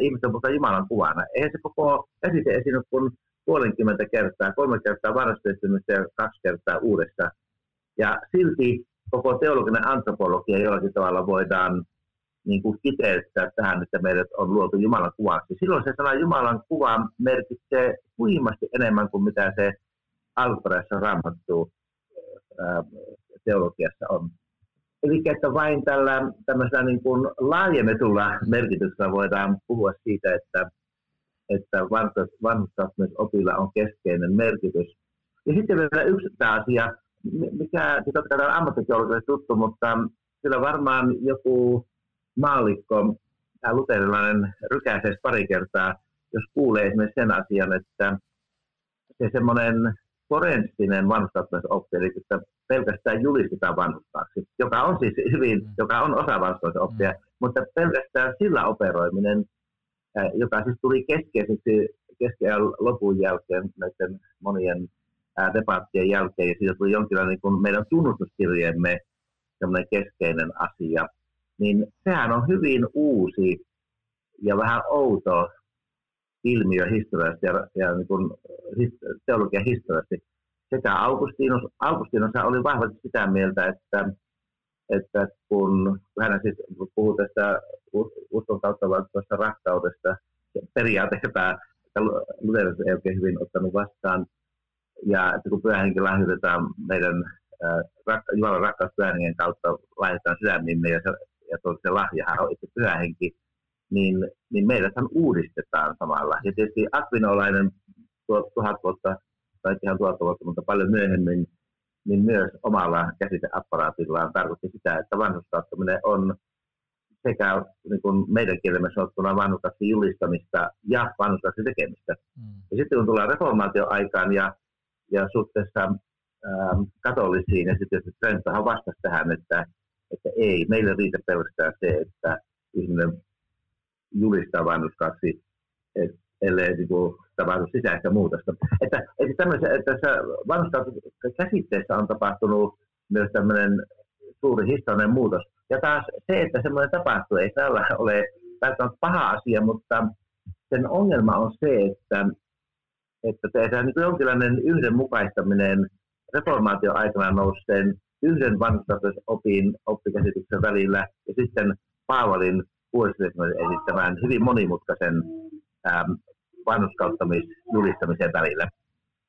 Ihmiset puhutaan Jumalan kuvana. Eihän se koko käsite esiinny kuin puolenkymmentä kertaa, kolme kertaa vanhasta ja kaksi kertaa uudessa. Ja silti koko teologinen antropologia jollakin tavalla voidaan niin kuin kiteyttää tähän, että meidät on luotu Jumalan kuvaksi. Silloin se sana Jumalan kuva merkitsee huimasti enemmän kuin mitä se alkuperäisessä raamattu teologiassa on. Eli että vain tällä tämmöisellä niin kuin laajennetulla merkityksellä voidaan puhua siitä, että että vanhuskasvamisopilla on keskeinen merkitys. Ja sitten vielä yksi asia, mikä kai ammattiteollisuudelle tuttu, mutta sillä varmaan joku maallikko tai luterilainen rykäisee pari kertaa, jos kuulee esimerkiksi sen asian, että se semmoinen forenssinen vanhuskasvamisoppi, eli että pelkästään julistetaan vanhuskaaksi, joka on siis hyvin, mm. joka on osa vanhuskasvamisoppia, mm. mutta pelkästään sillä operoiminen joka siis tuli keskeiseksi keskeään lopun jälkeen näiden monien debattien jälkeen, ja siitä tuli jonkinlainen niin kuin meidän tunnustuskirjeemme keskeinen asia, niin sehän on hyvin uusi ja vähän outo ilmiö historiasta ja, ja niin kuin teologian historiasta. Sekä Augustinus, Augustinus oli vahvasti sitä mieltä, että että kun hän siis puhuu tästä uskon kautta tuosta rakkaudesta, periaate, jota Luterilaisuus ei oikein hyvin ottanut vastaan, ja että kun pyhähenki lahjoitetaan meidän äh, Jumalan rakkaus pyhähengen kautta laitetaan sydämimme ja se, ja se lahjahan on itse pyhähenki, niin, niin meidäthän uudistetaan samalla. Ja tietysti Akvinolainen tuhat vuotta, tai ihan tuhat vuotta, mutta paljon myöhemmin, niin myös omalla käsiteapparaatillaan tarkoitti sitä, että vanhuskauttaminen on sekä niin kuin meidän kielemme sanottuna vanhuskaksi julistamista ja vanhuskaksi tekemistä. Mm. Ja sitten kun tullaan reformaatioaikaan ja, ja suhteessa ähm, katolisiin, ja sitten Trentahan vastasi tähän, että, että ei, meille riitä pelkästään se, että ihminen julistaa vanhuskaksi, ellei niin kuin, tapahdu sisäistä muutosta. Että, että että tässä vanhuskautisessa käsitteessä on tapahtunut myös tämmöinen suuri historiallinen muutos. Ja taas se, että semmoinen tapahtuu, ei tällä ole välttämättä paha asia, mutta sen ongelma on se, että, että tehdään niin jonkinlainen yhdenmukaistaminen reformaation aikana nousseen yhden vanhustatusopin oppikäsityksen välillä ja sitten Paavalin vuosiryhmän esittämään hyvin monimutkaisen ähm, vanhuskauttamisjulistamisen välillä.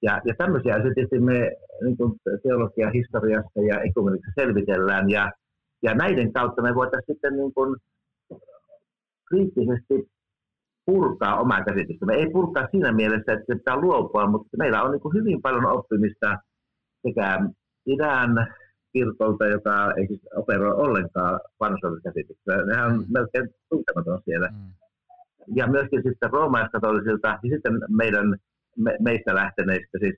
Ja, ja tämmöisiä asioita tietysti me niin teologian historiassa ja ekumenikassa selvitellään, ja, ja näiden kautta me voitaisiin sitten niin kuin kriittisesti purkaa omaa käsitystä. Me ei purkaa siinä mielessä, että se pitää luopua, mutta meillä on niin kuin hyvin paljon oppimista sekä idän kirkolta, joka ei siis operoi ollenkaan vanhusoikeuskäsityksellä. Nehän on mm. melkein tuntematon siellä. Mm. Ja myöskin sitten roomalaiskatolisilta ja sitten meidän me, meistä lähteneistä, siis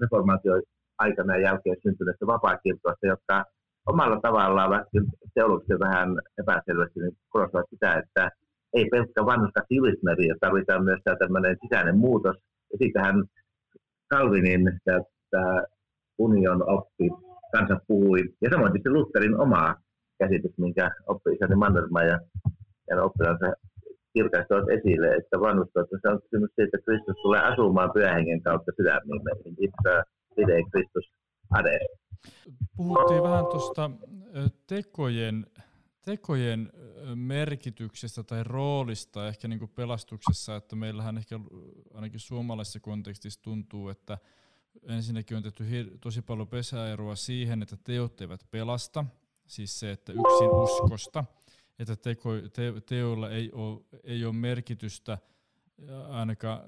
reformaatio aikana ja jälkeen syntyneistä vapaakirkoista, jotka omalla tavallaan, vaikka teologisesti vähän epäselvästi, niin korostavat sitä, että ei pelkkä vanhuskaksi julismeri, tarvitaan myös tämä tämmöinen sisäinen muutos. Ja siitähän Calvinin tämä union oppi kanssa puhui. Ja samoin tietysti Lutherin omaa käsitys, minkä oppi isäni Mannerma ja, oppilaansa kirkaistavat esille, että vanhustoissa on kysymys siitä, että Kristus tulee asumaan pyhähengen kautta sydämiin meihin. Itse pide Kristus ade. Puhuttiin vähän tuosta tekojen, tekojen merkityksestä tai roolista ehkä niin kuin pelastuksessa, että meillähän ehkä ainakin suomalaisessa kontekstissa tuntuu, että ensinnäkin on tehty tosi paljon pesäeroa siihen, että teot eivät pelasta, siis se, että yksin uskosta, että teko, te, teoilla ei ole, ei ole merkitystä ainakaan,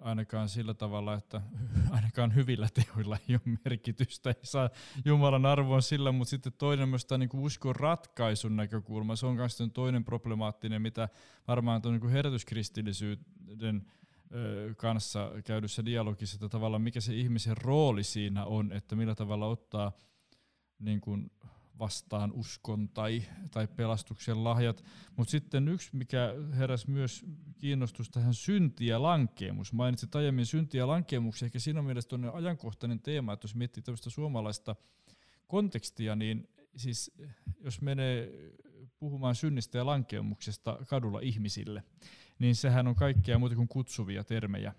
ainakaan sillä tavalla, että *laughs* ainakaan hyvillä teoilla ei ole merkitystä, ei saa Jumalan arvoon sillä, mutta sitten toinen myös tämä niin uskon ratkaisun näkökulma, se on myös toinen problemaattinen, mitä varmaan tuon niin herätyskristillisyyden kanssa käydyssä dialogissa, että tavallaan mikä se ihmisen rooli siinä on, että millä tavalla ottaa niin kuin vastaan uskon tai, tai pelastuksen lahjat. Mutta sitten yksi, mikä heräsi myös kiinnostus tähän synti ja lankeemus. Mainitsit aiemmin synti ja lankeemus, ehkä siinä on mielestäni ajankohtainen teema, että jos miettii tämmöistä suomalaista kontekstia, niin siis jos menee puhumaan synnistä ja lankeemuksesta kadulla ihmisille, niin sehän on kaikkea muuta kuin kutsuvia termejä.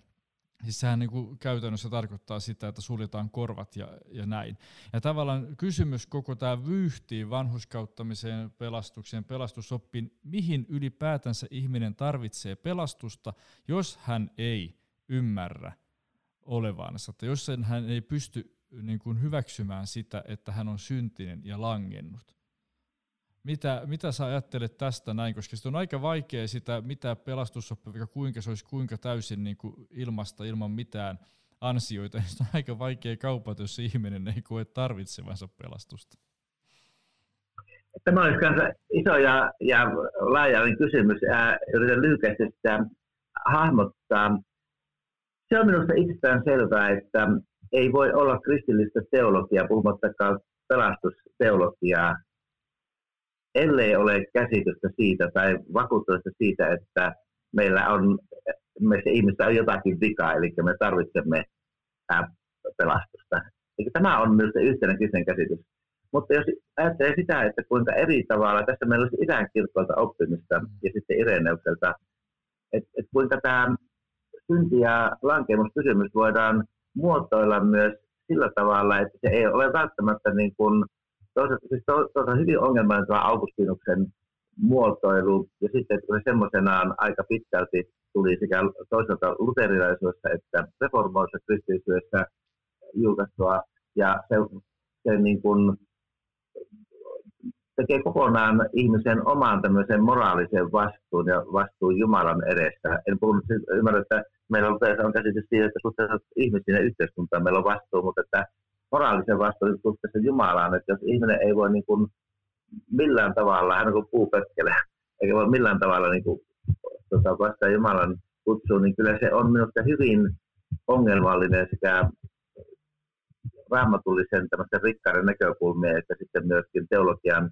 Siis sehän niin kuin käytännössä tarkoittaa sitä, että suljetaan korvat ja, ja näin. Ja tavallaan kysymys koko tämä vyyhtiin vanhuskauttamiseen, pelastukseen, pelastusoppiin, mihin ylipäätänsä ihminen tarvitsee pelastusta, jos hän ei ymmärrä olevansa, että jos hän ei pysty niin kuin hyväksymään sitä, että hän on syntinen ja langennut. Mitä, mitä sä ajattelet tästä näin, koska se on aika vaikea sitä, mitä pelastusoppi, kuinka se olisi kuinka täysin niin kuin ilmasta ilman mitään ansioita, *laughs* niin se on aika vaikea kaupata, jos ihminen ei koe tarvitsevansa pelastusta. Tämä olisi kanssa iso ja, ja laajainen kysymys. Ää, yritän lyhyesti sitä hahmottaa. Se on minusta itsestään selvää, että ei voi olla kristillistä teologiaa, puhumattakaan pelastusteologiaa, ellei ole käsitystä siitä tai vakuuttusta siitä, että meillä on, meissä ihmistä on jotakin vikaa, eli me tarvitsemme pelastusta. Eli tämä on myös yhtenä kristillinen käsitys. Mutta jos ajattelee sitä, että kuinka eri tavalla, tässä meillä olisi idän kirkolta oppimista ja sitten Ireneukselta, että et kuinka tämä synti- ja lankemuskysymys voidaan muotoilla myös sillä tavalla, että se ei ole välttämättä niin kuin toisaalta, siis to, toisaalta hyvin ongelmallinen tämä Augustinuksen muotoilu, ja sitten kun se semmoisenaan aika pitkälti tuli sekä toisaalta luterilaisuudessa että reformoissa kristillisyydessä julkaistua, ja se, se niin kuin tekee kokonaan ihmisen oman tämmöisen moraalisen vastuun ja vastuun Jumalan edessä. En puhu siis ymmärrä, että meillä on, on käsitys siitä, että suhteessa ihmisiin ja yhteiskuntaan meillä on vastuu, mutta että moraalisen vastuun suhteessa Jumalaan, että jos ihminen ei voi niin kuin millään tavalla, hän on kuin puupötkelä, eikä voi millään tavalla niin kuin, tota, vastaa Jumalan kutsuun, niin kyllä se on minusta hyvin ongelmallinen sekä raamatullisen tämmöisen rikkaiden näkökulmia, että sitten myöskin teologian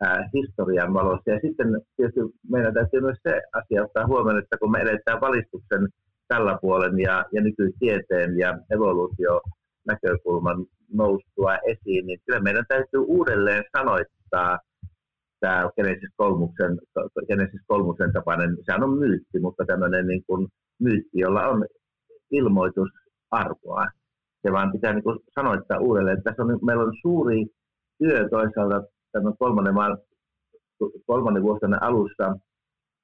ää, historian valossa. Ja sitten tietysti meidän täytyy myös se asia ottaa huomioon, että kun me edetään valistuksen tällä puolen ja, ja nykytieteen ja evoluutio näkökulman noustua esiin, niin kyllä meidän täytyy uudelleen sanoittaa tämä Genesis kolmuksen, Genesis kolmuksen tapainen, sehän on myytti, mutta tämmöinen niin kuin myytti, jolla on ilmoitusarvoa. Se vaan pitää niin kuin sanoittaa uudelleen, tässä on, meillä on suuri työ toisaalta tämän kolmannen, kolmannen vuosien alussa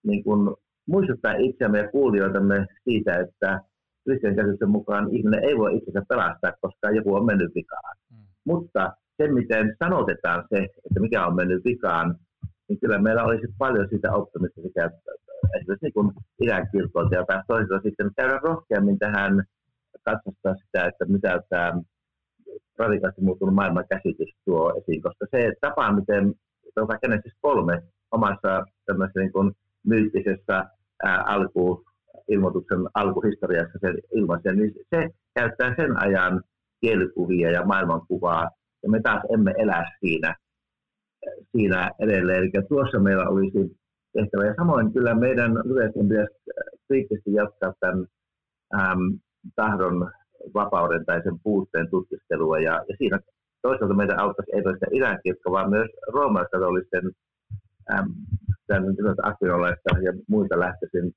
niin kuin muistuttaa itseämme ja kuulijoitamme siitä, että kristian käsityksen mukaan ihminen ei voi itsensä pelastaa, koska joku on mennyt vikaan. Mm. Mutta se, miten sanotetaan se, että mikä on mennyt vikaan, niin kyllä meillä olisi paljon sitä oppimista sekä esimerkiksi niin kuin idän kirkolta ja taas toisaalta sitten käydä rohkeammin tähän katsostaa sitä, että mitä tämä radikaasti muuttunut maailman käsitys tuo esiin, koska se tapa, miten tuota Genesis kolme omassa tämmöisessä niin kuin myyttisessä ää, alku, ilmoituksen alkuhistoriassa se ilmaisen, niin se käyttää sen ajan kielikuvia ja maailmankuvaa, ja me taas emme elä siinä, siinä edelleen. Eli tuossa meillä olisi tehtävä. Ja samoin kyllä meidän yleensä pitäisi kriittisesti jatkaa tämän äm, tahdon vapauden tai sen puutteen tutkistelua. Ja, ja siinä toisaalta meitä auttaisi ei pelkästään irankirkko, vaan myös roomalaiskatolisten akvinolaista ja muita lähtöisin,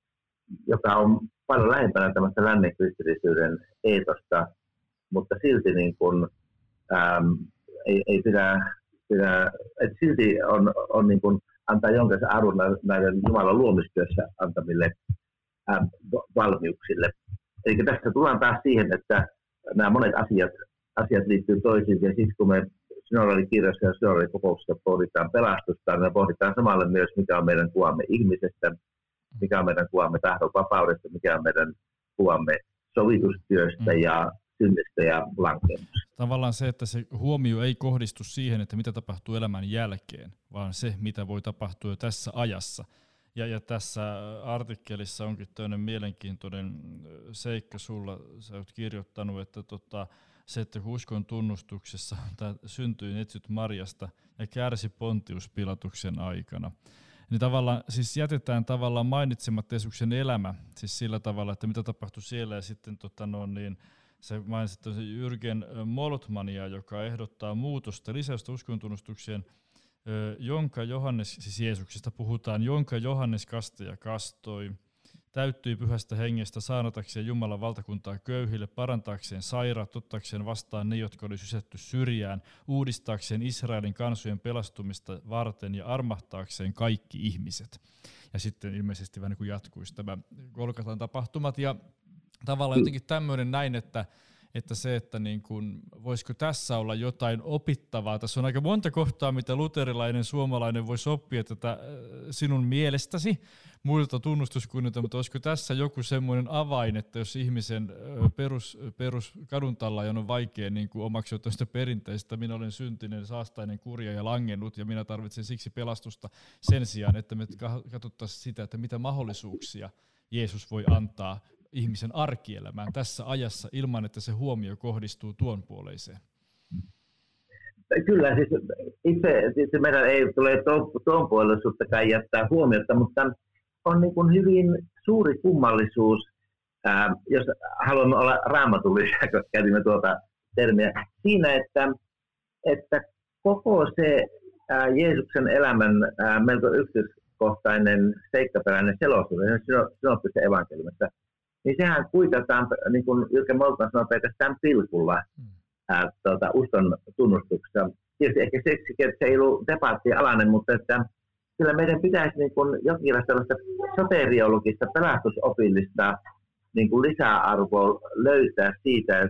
joka on paljon lähempänä tämmöistä lännen kristillisyyden eetosta, mutta silti niin kuin, äm, ei, ei pidä, pidä että silti on, on niin kuin, antaa jonkinlaisen arvon näiden Jumalan luomistyössä antamille äm, valmiuksille. Eli tässä tullaan taas siihen, että nämä monet asiat, asiat liittyy toisiinsa, ja siis kun me Synodalin kirjassa ja Synodalin kokouksessa pohditaan pelastusta, niin me pohditaan samalla myös, mikä on meidän kuvamme ihmisestä, mikä on meidän kuvamme tahdon vapaudesta, mikä on meidän kuvamme sovitustyöstä mm. ja synnistä ja lankemusta. Tavallaan se, että se huomio ei kohdistu siihen, että mitä tapahtuu elämän jälkeen, vaan se, mitä voi tapahtua jo tässä ajassa. Ja, ja tässä artikkelissa onkin toinen mielenkiintoinen seikka sulla, sä oot kirjoittanut, että tota, se, että kun uskon tunnustuksessa tämä syntyi netsyt Marjasta ja kärsi Pontius Pilatuksen aikana, niin tavallaan siis jätetään tavallaan mainitsematta Jeesuksen elämä, siis sillä tavalla, että mitä tapahtui siellä. Ja sitten tota no, niin, se mainitsi Jürgen Moltmania, joka ehdottaa muutosta, lisäystä uskontunnustukseen, jonka Johannes, siis Jeesuksesta puhutaan, jonka Johannes kastaja kastoi, täyttyi pyhästä hengestä saanotakseen Jumalan valtakuntaa köyhille, parantaakseen sairaat, ottaakseen vastaan ne, jotka oli sysätty syrjään, uudistaakseen Israelin kansojen pelastumista varten ja armahtaakseen kaikki ihmiset. Ja sitten ilmeisesti vähän niin kuin jatkuisi tämä Golgatan tapahtumat ja tavallaan jotenkin tämmöinen näin, että että se, että niin kuin, voisiko tässä olla jotain opittavaa. Tässä on aika monta kohtaa, mitä luterilainen suomalainen voisi oppia tätä äh, sinun mielestäsi muilta tunnustuskunnilta, mutta olisiko tässä joku semmoinen avain, että jos ihmisen perus, perus kaduntalla on vaikea niin kuin omaksua tuosta perinteistä, minä olen syntinen, saastainen, kurja ja langennut ja minä tarvitsen siksi pelastusta sen sijaan, että me katsottaisiin sitä, että mitä mahdollisuuksia Jeesus voi antaa ihmisen arkielämään tässä ajassa ilman, että se huomio kohdistuu tuon puoleiseen? Kyllä, siis itse siis meidän ei tule tuon, tuon jättää huomiota, mutta on niin kuin hyvin suuri kummallisuus, ää, jos haluamme olla raamatullisia, kun käytimme tuota termiä, siinä, että, että koko se ää, Jeesuksen elämän ää, melko yksityiskohtainen seikkaperäinen selostus, synoptisen evankeliumissa, niin sehän kuitataan, niin kuin Jyrkä Moltan sanoi, pelkästään pilkulla mm. ää, tuota, uskon tunnustuksessa. Tietysti ehkä seksi, että se ei ollut debattialainen, mutta että kyllä meidän pitäisi niin kuin jonkinlaista sellaista soteriologista, pelastusopillista niin kuin lisäarvoa löytää siitä,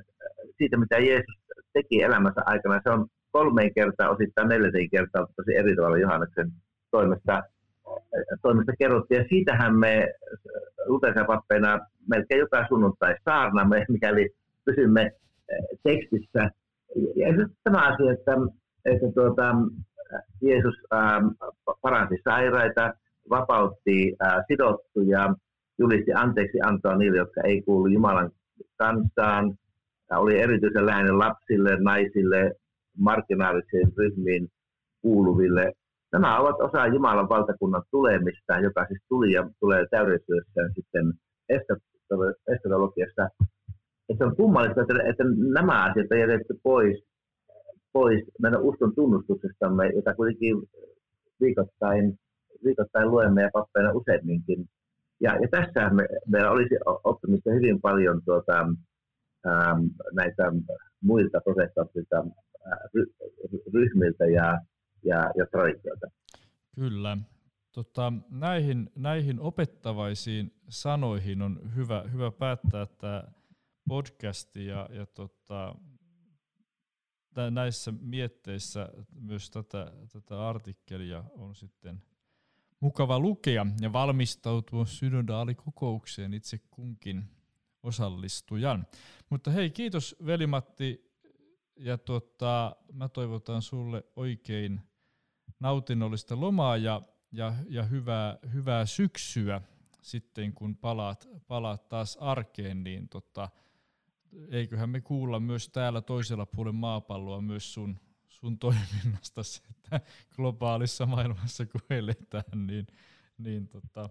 siitä, mitä Jeesus teki elämänsä aikana. Se on kolmeen kertaa, osittain neljäteen kertaa tosi eri tavalla Johanneksen toimesta, toimesta kerrottiin. Ja siitähän me luterilaisena melkein joka sunnuntai saarnamme, *laughs* mikäli pysymme eh, tekstissä. Ja tämä asia, että, että tuota, Jeesus ähm, paransi sairaita, vapautti äh, sidottuja, julisti anteeksi antoa niille, jotka ei kuulu Jumalan kansaan, äh, oli erityisen läheinen lapsille, naisille, marginaalisiin ryhmiin kuuluville. Nämä ovat osa Jumalan valtakunnan tulemista, joka siis tuli ja tulee täydellisyydessään sitten eskatologiassa. Että on kummallista, että, että nämä asiat on jätetty pois, pois meidän uskon tunnustuksestamme, jota kuitenkin viikoittain, viikoittain luemme ja pappeina useamminkin. Ja, ja tässä me, meillä olisi oppimista hyvin paljon tuota, ähm, näitä muilta professorilta, ryhmiltä ja, ja, ja traditioilta. Kyllä. Tota, näihin, näihin opettavaisiin sanoihin on hyvä, hyvä päättää tämä podcasti ja, ja tota, näissä mietteissä myös tätä, tätä artikkelia on sitten mukava lukea ja valmistautua synodaalikokoukseen itse kunkin osallistujan. Mutta hei, kiitos Veli-Matti ja tota, mä toivotan sulle oikein nautinnollista lomaa ja, ja, ja hyvää, hyvää syksyä sitten kun palaat, palaat taas arkeen, niin tota, eiköhän me kuulla myös täällä toisella puolella maapalloa myös sun, sun toiminnasta että globaalissa maailmassa kun eletään, niin, niin tota,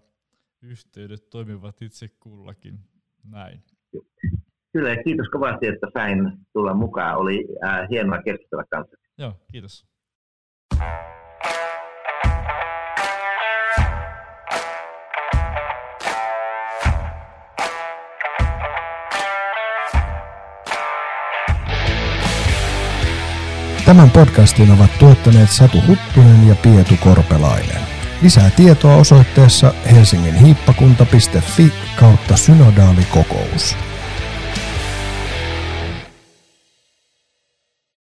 yhteydet toimivat itse kullakin näin. Kyllä, ja kiitos kovasti, että sain tulla mukaan. Oli äh, hienoa keskustella kanssa. Joo, kiitos. Tämän podcastin ovat tuottaneet Satu Huttunen ja Pietu Korpelainen. Lisää tietoa osoitteessa helsinginhiippakunta.fi kautta synodaalikokous.